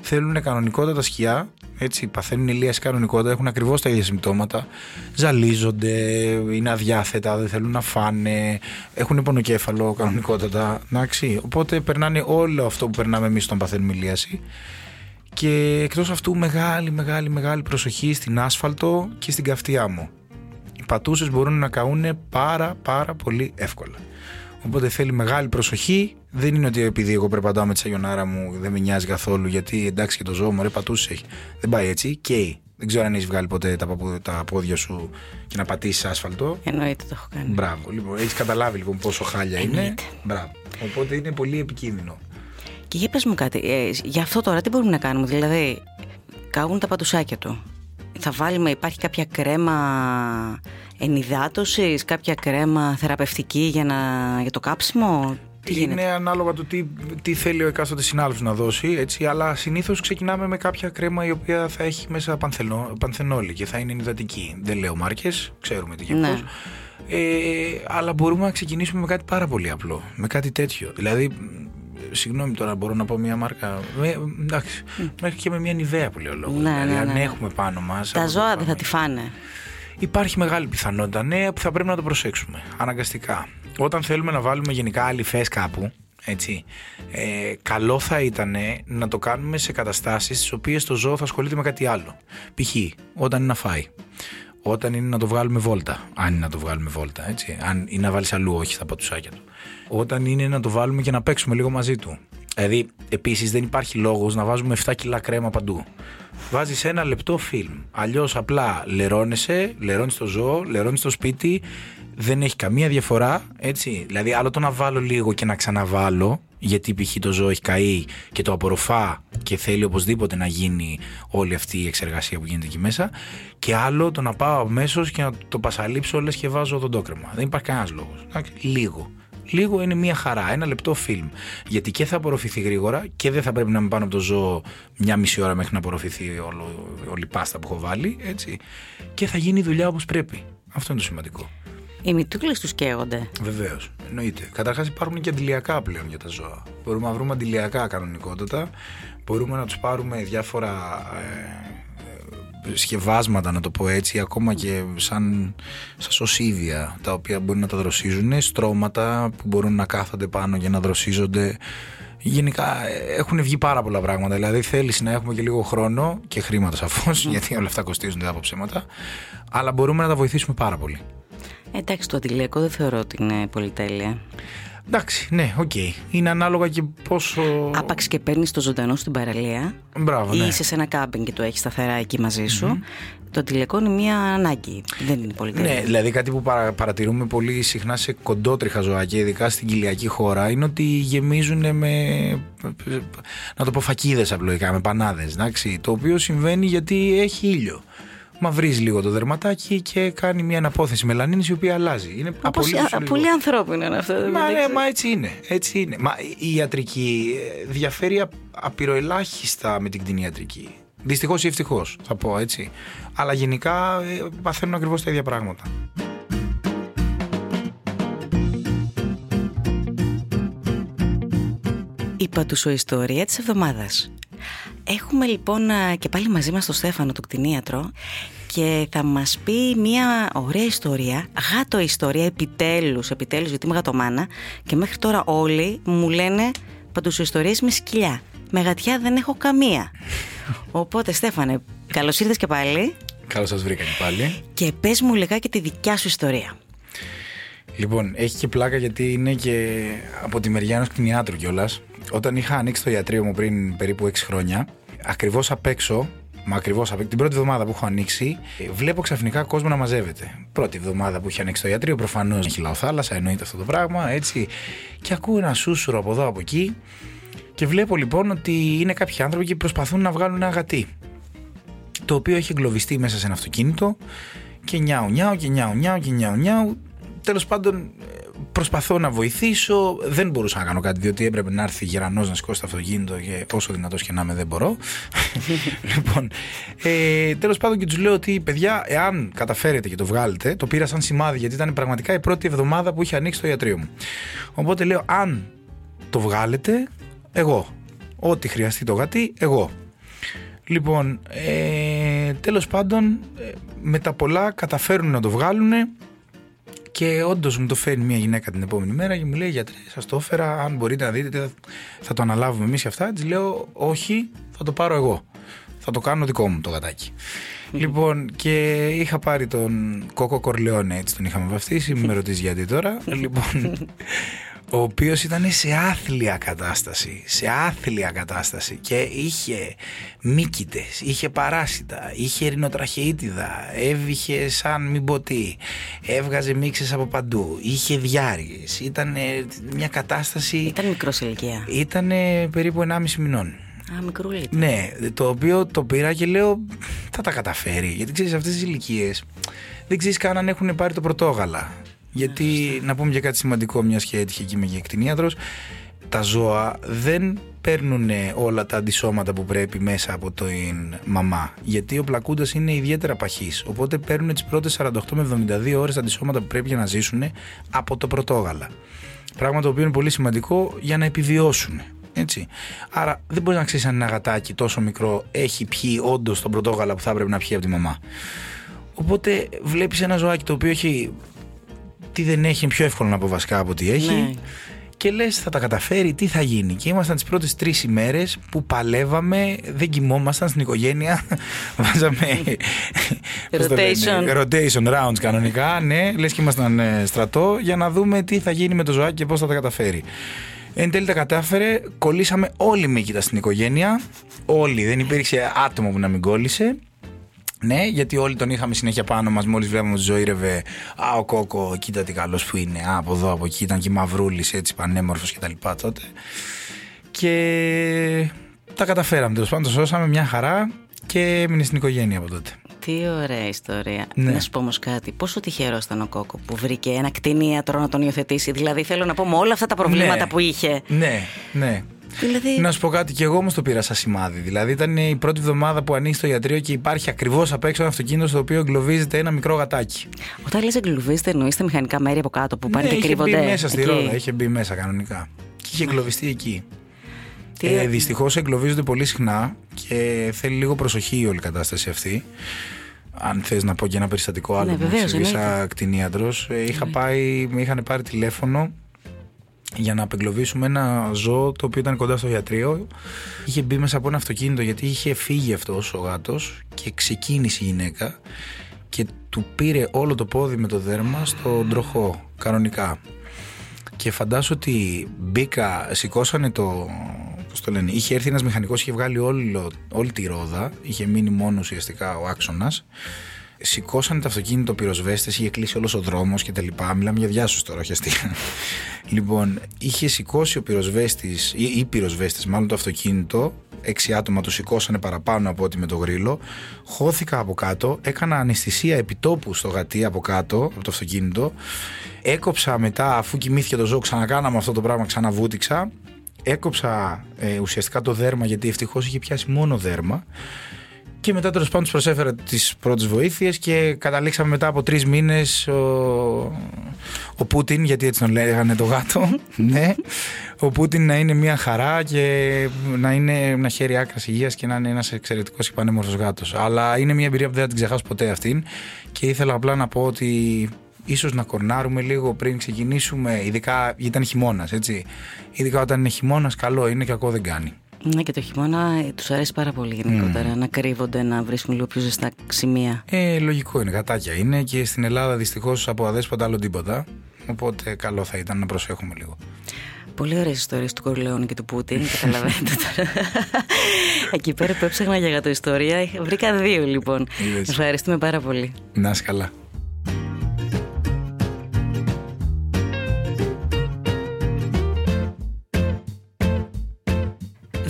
Θέλουν κανονικότατα σκιά, έτσι, παθαίνουν ηλίαση κανονικότητα, έχουν ακριβώς τα ίδια συμπτώματα. Ζαλίζονται, είναι αδιάθετα, δεν θέλουν να φάνε, έχουν πονοκέφαλο κανονικότατα. Εντάξει. Οπότε περνάνε όλο αυτό που περνάμε εμείς όταν παθαίνουμε ηλίαση. Και εκτός αυτού μεγάλη μεγάλη μεγάλη προσοχή στην άσφαλτο και στην καυτιά μου πατούσες μπορούν να καούν πάρα πάρα πολύ εύκολα. Οπότε θέλει μεγάλη προσοχή. Δεν είναι ότι επειδή εγώ περπατάω με τη σαγιονάρα μου δεν με νοιάζει καθόλου γιατί εντάξει και το ζώο μου ρε πατούσες έχει. Δεν πάει έτσι. Και δεν ξέρω αν έχεις βγάλει ποτέ τα, παπου, τα πόδια σου και να πατήσεις άσφαλτο. Εννοείται το έχω κάνει. Μπράβο. Λοιπόν, έχεις καταλάβει λοιπόν πόσο χάλια είναι. Μπράβο. Οπότε είναι πολύ επικίνδυνο. Και για πες μου κάτι, ε, για αυτό τώρα τι μπορούμε να κάνουμε, δηλαδή καούν τα πατουσάκια του θα βάλουμε, υπάρχει κάποια κρέμα ενυδάτωσης, κάποια κρέμα θεραπευτική για, να, για το κάψιμο; Τι είναι ανάλογα το τι, τι θέλει ο εκάστοτε συνάδελφος να δώσει, έτσι, αλλά συνήθως ξεκινάμε με κάποια κρέμα η οποία θα έχει μέσα πανθενό, πανθενόλη και θα είναι ενυδατική. Δεν λέω μάρκες, ξέρουμε τι και ναι. Ε, αλλά μπορούμε να ξεκινήσουμε με κάτι πάρα πολύ απλό, με κάτι τέτοιο. Δηλαδή, συγγνώμη τώρα, μπορώ να πω μια μάρκα. Με, εντάξει, μέχρι και με μια νηδέα που λέω λόγο. Ναι, δηλαδή, ναι, αν ναι. έχουμε πάνω μας. Τα ζώα δεν θα τη φάνε. Υπάρχει μεγάλη πιθανότητα, ναι, που θα πρέπει να το προσέξουμε. Αναγκαστικά. Όταν θέλουμε να βάλουμε γενικά αληφέ κάπου, Έτσι. Ε, καλό θα ήταν να το κάνουμε σε καταστάσεις στις οποίες το ζώο θα ασχολείται με κάτι άλλο. Π.χ. όταν είναι να φάει. Όταν είναι να το βγάλουμε βόλτα. Αν είναι να το βγάλουμε βόλτα. Έτσι. Αν είναι να βάλεις αλλού, όχι στα πατουσάκια του. Όταν είναι να το βάλουμε και να παίξουμε λίγο μαζί του. Δηλαδή, επίσης δεν υπάρχει λόγος να βάζουμε 7 κιλά κρέμα παντού. Βάζεις ένα λεπτό φιλμ. Αλλιώς απλά λερώνεσαι, λερώνεις το ζώο, λερώνεις το σπίτι. Δεν έχει καμία διαφορά. Έτσι. Δηλαδή, άλλο το να βάλω λίγο και να ξαναβάλω, γιατί π.χ. το ζώο έχει καεί και το απορροφά και θέλει οπωσδήποτε να γίνει όλη αυτή η εξεργασία που γίνεται εκεί μέσα. Και άλλο το να πάω αμέσως και να το πασαλείψω λε και βάζω τον τόκρεμα. Δεν υπάρχει κανένας λόγος. Λίγο. Λίγο είναι μια χαρά, ένα λεπτό φιλμ. Γιατί και θα απορροφηθεί γρήγορα και δεν θα πρέπει να είμαι πάνω από το ζώο μια μισή ώρα μέχρι να απορροφηθεί όλο, όλη η πάστα που έχω βάλει. Έτσι. Και θα γίνει η δουλειά όπως πρέπει. Αυτό είναι το σημαντικό. Οι μυτούκλες τους καίγονται. Βεβαίως. Εννοείται. Καταρχάς υπάρχουν και αντιλιακά πλέον για τα ζώα. Μπορούμε να βρούμε αντιλιακά κανονικότατα. Μπορούμε να τους πάρουμε διάφορα ε, σκευάσματα, να το πω έτσι, ακόμα και σαν, σαν σωσίδια, τα οποία μπορεί να τα δροσίζουν, στρώματα που μπορούν να κάθονται πάνω για να δροσίζονται. Γενικά ε, έχουν βγει πάρα πολλά πράγματα. Δηλαδή θέλεις να έχουμε και λίγο χρόνο και χρήματα σαφώς, γιατί όλα αυτά κοστίζουν, δεν από ψέματα. Αλλά μπορούμε να τα βοηθήσουμε πάρα πολύ. Εντάξει, το αντιλιακό δεν θεωρώ ότι είναι πολυτέλεια. Εντάξει, ναι, OK. Okay. Είναι ανάλογα και πόσο. Άπαξ και παίρνεις το ζωντανό στην παραλία. Μπράβο, ναι. Ή είσαι σε ένα κάμπινγκ και το έχεις σταθερά εκεί μαζί σου. Το αντιλιακό είναι μια ανάγκη. Δεν είναι πολυτέλεια. Ναι, δηλαδή κάτι που παρα, παρατηρούμε πολύ συχνά σε κοντότριχα ζωάκια, ειδικά στην κοιλιακή χώρα, είναι ότι γεμίζουν με. να το πω φακίδες απλοϊκά, με πανάδες. Το οποίο συμβαίνει γιατί έχει ήλιο μαυρίζει λίγο το δερματάκι και κάνει μια αναπόθεση μελανίνης η οποία αλλάζει. Είναι Όπως, α, πολύ ανθρώπινο είναι αυτό. Μα, ναι, μα έτσι είναι. Έτσι είναι. Μα η ιατρική ε, διαφέρει απειροελάχιστα με την κτηνιατρική. Δυστυχώς ή ευτυχώς, θα πω έτσι. Αλλά γενικά ε, παθαίνουν ακριβώς τα ίδια πράγματα. Η πατουσοϊστορία της εβδομάδας. Έχουμε λοιπόν και πάλι μαζί μας τον Στέφανο, τον κτηνίατρο και θα μας πει μια ωραία ιστορία, γάτο ιστορία, επιτέλους, επιτέλους γιατί είμαι γατομάνα και μέχρι τώρα όλοι μου λένε ιστορίες με σκυλιά. Με γατιά δεν έχω καμία. Οπότε Στέφανε, καλώς ήρθες και πάλι. Καλώς σας βρήκα και πάλι. Και πες μου λιγάκι τη δικιά σου ιστορία. Λοιπόν, έχει και πλάκα γιατί είναι και από τη μεριά ενός κτηνιάτρου κιόλας. Όταν είχα ανοίξει το ιατρείο μου πριν περίπου 6 χρόνια, ακριβώς απ' έξω, μα ακριβώς απ' την πρώτη εβδομάδα που έχω ανοίξει, βλέπω ξαφνικά κόσμο να μαζεύεται. Πρώτη εβδομάδα που είχε ανοίξει το ιατρείο, προφανώς έχει θάλασσα, εννοείται αυτό το πράγμα, έτσι. Και ακούω ένα σούσουρο από εδώ από εκεί. Και βλέπω λοιπόν ότι είναι κάποιοι άνθρωποι και προσπαθούν να βγάλουν ένα γατί. Το οποίο έχει εγκλωβιστεί μέσα σε ένα αυτοκίνητο και νιάου νιάου και νιάου νιάου και νιάου νιάου Τέλος πάντων, προσπαθώ να βοηθήσω. Δεν μπορούσα να κάνω κάτι, διότι έπρεπε να έρθει γερανός να σηκώσει το αυτοκίνητο και όσο δυνατός και να είμαι, δεν μπορώ. λοιπόν, ε, τέλος πάντων και τους λέω ότι παιδιά, εάν καταφέρετε και το βγάλετε, το πήρα σαν σημάδι, γιατί ήταν πραγματικά η πρώτη εβδομάδα που είχε ανοίξει το ιατρείο μου. Οπότε λέω, αν το βγάλετε, εγώ. Ό,τι χρειαστεί το γατί, εγώ. Λοιπόν, ε, τέλος πάντων, ε, με τα πολλά καταφέρουν να το βγάλουν και όντως μου το φέρνει μια γυναίκα την επόμενη μέρα και μου λέει: Γιατρέ, σας το έφερα. Αν μπορείτε να δείτε, θα το αναλάβουμε εμείς και αυτά. Της λέω: Όχι, θα το πάρω εγώ. Θα το κάνω δικό μου το γατάκι. Λοιπόν, και είχα πάρει τον Κόκο Κορλεόνε, έτσι τον είχαμε βαφτίσει. Μην με ρωτήσεις γιατί τώρα. λοιπόν, ο οποίος ήταν σε άθλια κατάσταση, σε άθλια κατάσταση και είχε μύκητες, είχε παράσιτα, είχε ρινοτραχείτιδα, έβηχε σαν μην πω τι, έβγαζε μίξες από παντού, είχε διάρκειες, ήταν μια κατάσταση... Ήταν μικρός ηλικία. Ήταν περίπου 1,5 μηνών. Α, μικρούλη. Ναι, το οποίο το πήρα και λέω θα τα καταφέρει. Γιατί ξέρεις, αυτές τις ηλικίες δεν ξέρεις καν αν έχουν πάρει το πρωτόγαλα. Γιατί να πούμε και κάτι σημαντικό, μια και έτυχε εκεί με κτηνίατρο, τα ζώα δεν παίρνουν όλα τα αντισώματα που πρέπει μέσα από την μαμά. Γιατί ο πλακούντας είναι ιδιαίτερα παχή. Οπότε παίρνουν τις πρώτες 48 με 72 ώρες τα αντισώματα που πρέπει για να ζήσουν από το πρωτόγαλα. Πράγμα το οποίο είναι πολύ σημαντικό για να επιβιώσουν. Έτσι. Άρα δεν μπορεί να ξέρεις αν ένα γατάκι τόσο μικρό έχει πιει όντως τον πρωτόγαλα που θα έπρεπε να πιει από τη μαμά. Οπότε βλέπεις ένα ζωάκι το οποίο έχει τι δεν έχει, είναι πιο εύκολο να πω βασικά από τι έχει. Ναι. και λες, θα τα καταφέρει, τι θα γίνει. Και ήμασταν τις πρώτες τρεις ημέρες που παλεύαμε, δεν κοιμόμασταν στην οικογένεια. Βάζαμε. πώς το λένε, Rotation. rotation rounds κανονικά, ναι, λες και ήμασταν ε, στρατό για να δούμε τι θα γίνει με το ζωάκι και πώς θα τα καταφέρει. Εν τέλει τα κατάφερε, κολλήσαμε όλοι μήκητα στην οικογένεια. Όλοι, δεν υπήρξε άτομο που να μην κόλλησε. Ναι, γιατί όλοι τον είχαμε συνέχεια πάνω μας. Μόλις βλέπαμε ότι ζωήρευε. Α, ο Κόκο, κοίτα τι καλός που είναι. Α, από εδώ, από εκεί ήταν και μαυρούλης, έτσι πανέμορφος κτλ. τότε. Και τα καταφέραμε. Τέλος πάντων, το σώσαμε μια χαρά και έμεινε στην οικογένεια από τότε. Τι ωραία ιστορία. Ναι. Να σου πω όμως κάτι. Πόσο τυχερό ήταν ο Κόκο που βρήκε ένα κτηνίατρο να τον υιοθετήσει. Δηλαδή, θέλω να πω με όλα αυτά τα προβλήματα Ναι. που είχε. Ναι, ναι. Δηλαδή, Να σου πω κάτι, και εγώ όμως το πήρα σαν σημάδι. Δηλαδή, ήταν η πρώτη εβδομάδα που ανοίγει το ιατρείο και υπάρχει ακριβώς απ' έξω ένα αυτοκίνητο στο οποίο εγκλωβίζεται ένα μικρό γατάκι. όταν λες εγκλουβίστε, εννοείς τα μηχανικά μέρη από κάτω που πάνε ναι, και είχε κρύβονται. μπει μέσα στη εκεί. ρόδα, είχε μπει μέσα κανονικά. Και είχε εγκλωβιστεί εκεί. Τι- Ε, Δυστυχώς εγκλωβίζονται πολύ συχνά και θέλει λίγο προσοχή η όλη κατάσταση αυτή. Αν θες να πω και ένα περιστατικό άλλο Ναι, που μου βεβαίως, συμβεί εννοείται. σαν κτηνίατρο, είχα πάει, με είχαν πάρει τηλέφωνο για να απεγκλωβίσουμε ένα ζώο το οποίο ήταν κοντά στο ιατρείο. Είχε μπει μέσα από ένα αυτοκίνητο γιατί είχε φύγει αυτός ο γάτος και ξεκίνησε η γυναίκα και του πήρε όλο το πόδι με το δέρμα στον τροχό, κανονικά. Και φαντάσου ότι μπήκα, σηκώσανε το. Πώς το λένε, είχε έρθει ένας μηχανικός, είχε βγάλει όλο, όλη τη ρόδα, είχε μείνει μόνο ουσιαστικά ο άξονας. Σηκώσανε το αυτοκίνητο πυροσβέστες, είχε κλείσει όλος ο δρόμος και τα λοιπά. Μιλάμε για διάσωση τώρα, όχι αστεία. λοιπόν, είχε σηκώσει ο πυροσβέστης, ή οι πυροσβέστες, μάλλον το αυτοκίνητο. Έξι άτομα το σηκώσανε παραπάνω από ό,τι με το γρίλο. Χώθηκα από κάτω, έκανα αναισθησία επιτόπου στο γατί από κάτω, από το αυτοκίνητο. Έκοψα μετά, αφού κοιμήθηκε το ζώο, ξανακάναμε αυτό το πράγμα, ξαναβούτυξα. Έκοψα ε, ουσιαστικά το δέρμα γιατί ευτυχώς είχε πιάσει μόνο δέρμα. Και μετά τέλος πάντων τους προσέφερα τις πρώτες βοήθειες και καταλήξαμε μετά από τρεις μήνες ο, ο Πούτιν, γιατί έτσι τον λέγανε το γάτο, ναι, ο Πούτιν να είναι μια χαρά και να, είναι, να χαίρει άκρας υγείας και να είναι ένας εξαιρετικός και πανέμορφος γάτος. Αλλά είναι μια εμπειρία που δεν θα την ξεχάσω ποτέ αυτήν και ήθελα απλά να πω ότι ίσως να κορνάρουμε λίγο πριν ξεκινήσουμε, ειδικά ήταν χειμώνας, έτσι. Ειδικά όταν είναι χειμώνας, καλό είναι, κακό δεν κάνει. Ναι, και το χειμώνα τους αρέσει πάρα πολύ γενικότερα να κρύβονται, να βρίσκουν λίγο πιο ζεστά σημεία. Ε, λογικό είναι, γατάκια είναι και στην Ελλάδα δυστυχώς από αδέσποτα άλλο τίποτα. Οπότε καλό θα ήταν να προσέχουμε λίγο. Πολύ ωραίες ιστορίες του Κορλεόνη και του Πούτιν. Καταλαβαίνετε τώρα. Εκεί πέρα που έψαχνα για γατοϊστορία, βρήκα δύο λοιπόν. Είδες. Ευχαριστούμε πάρα πολύ. Να είσαι καλά.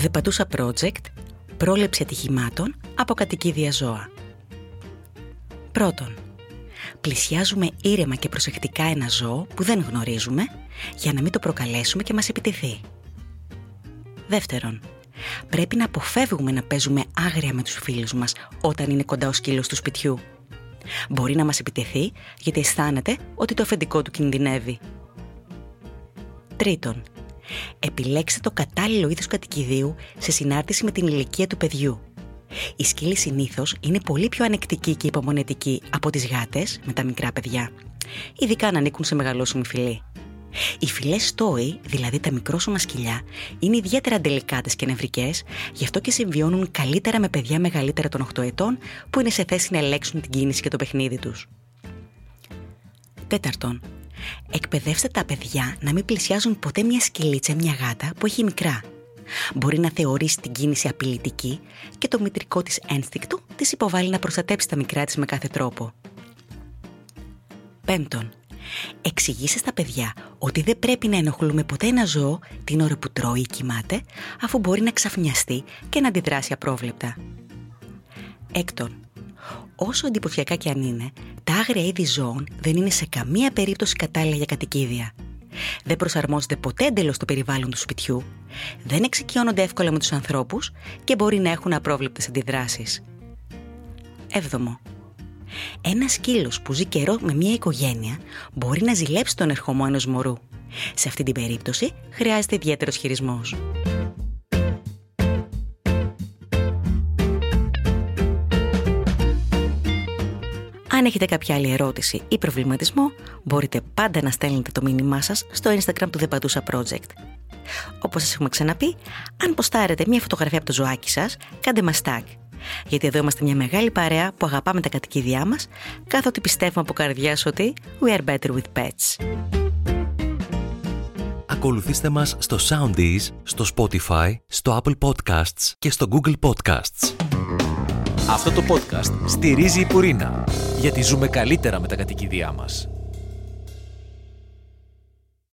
The Patusa Project πρόληψη ατυχημάτων από κατοικίδια ζώα. Πρώτον, πλησιάζουμε ήρεμα και προσεκτικά ένα ζώο που δεν γνωρίζουμε για να μην το προκαλέσουμε και μας επιτεθεί. Δεύτερον, πρέπει να αποφεύγουμε να παίζουμε άγρια με τους φίλους μας όταν είναι κοντά ο σκύλος του σπιτιού. Μπορεί να μας επιτεθεί γιατί αισθάνεται ότι το αφεντικό του κινδυνεύει. Τρίτον, επιλέξτε το κατάλληλο είδος κατοικιδίου σε συνάρτηση με την ηλικία του παιδιού. Οι σκύλοι συνήθως είναι πολύ πιο ανεκτικοί και υπομονετικοί από τις γάτες με τα μικρά παιδιά, ειδικά αν ανήκουν σε μεγαλόσωμη φυλή. Οι φυλές στόοι, δηλαδή τα μικρόσωμα σκυλιά, είναι ιδιαίτερα ντελικάτε και νευρικές, γι' αυτό και συμβιώνουν καλύτερα με παιδιά μεγαλύτερα των 8 ετών που είναι σε θέση να ελέγξουν την κίνηση και το παιχνίδι τους. Τέταρτον, εκπαιδεύστε τα παιδιά να μην πλησιάζουν ποτέ μια σκυλίτσα ή μια γάτα που έχει μικρά. Μπορεί να θεωρήσει την κίνηση απειλητική και το μητρικό της ένστικτο της υποβάλλει να προστατέψει τα μικρά της με κάθε τρόπο. Πέμπτον, εξηγήστε στα παιδιά ότι δεν πρέπει να ενοχλούμε ποτέ ένα ζώο την ώρα που τρώει ή κοιμάται, αφού μπορεί να ξαφνιαστεί και να αντιδράσει απρόβλεπτα. Έκτον, όσο εντυπωσιακά και αν είναι, τα άγρια είδη ζώων δεν είναι σε καμία περίπτωση κατάλληλα για κατοικίδια. Δεν προσαρμόζονται ποτέ εντελώς στο περιβάλλον του σπιτιού, δεν εξοικειώνονται εύκολα με τους ανθρώπους και μπορεί να έχουν απρόβλεπτες αντιδράσεις. Έβδομο. Ένας σκύλος που ζει καιρό με μια οικογένεια μπορεί να ζηλέψει τον ερχομό ενός μωρού. Σε αυτή την περίπτωση χρειάζεται ιδιαίτερος χειρισμός. Αν έχετε κάποια άλλη ερώτηση ή προβληματισμό, μπορείτε πάντα να στέλνετε το μήνυμά σας στο Instagram του The Project. Όπως σας έχουμε ξαναπεί, αν ποστάρετε μια φωτογραφία από το ζωάκι σας, κάντε μας tag. Γιατί εδώ είμαστε μια μεγάλη παρέα που αγαπάμε τα κατοικίδια μας, καθότι πιστεύουμε από καρδιάς ότι we are better with pets. Ακολουθήστε μας στο Soundees, στο Spotify, στο Apple Podcasts και στο Google Podcasts. Αυτό το podcast στηρίζει η Πουρίνα, γιατί ζούμε καλύτερα με τα κατοικίδια μας.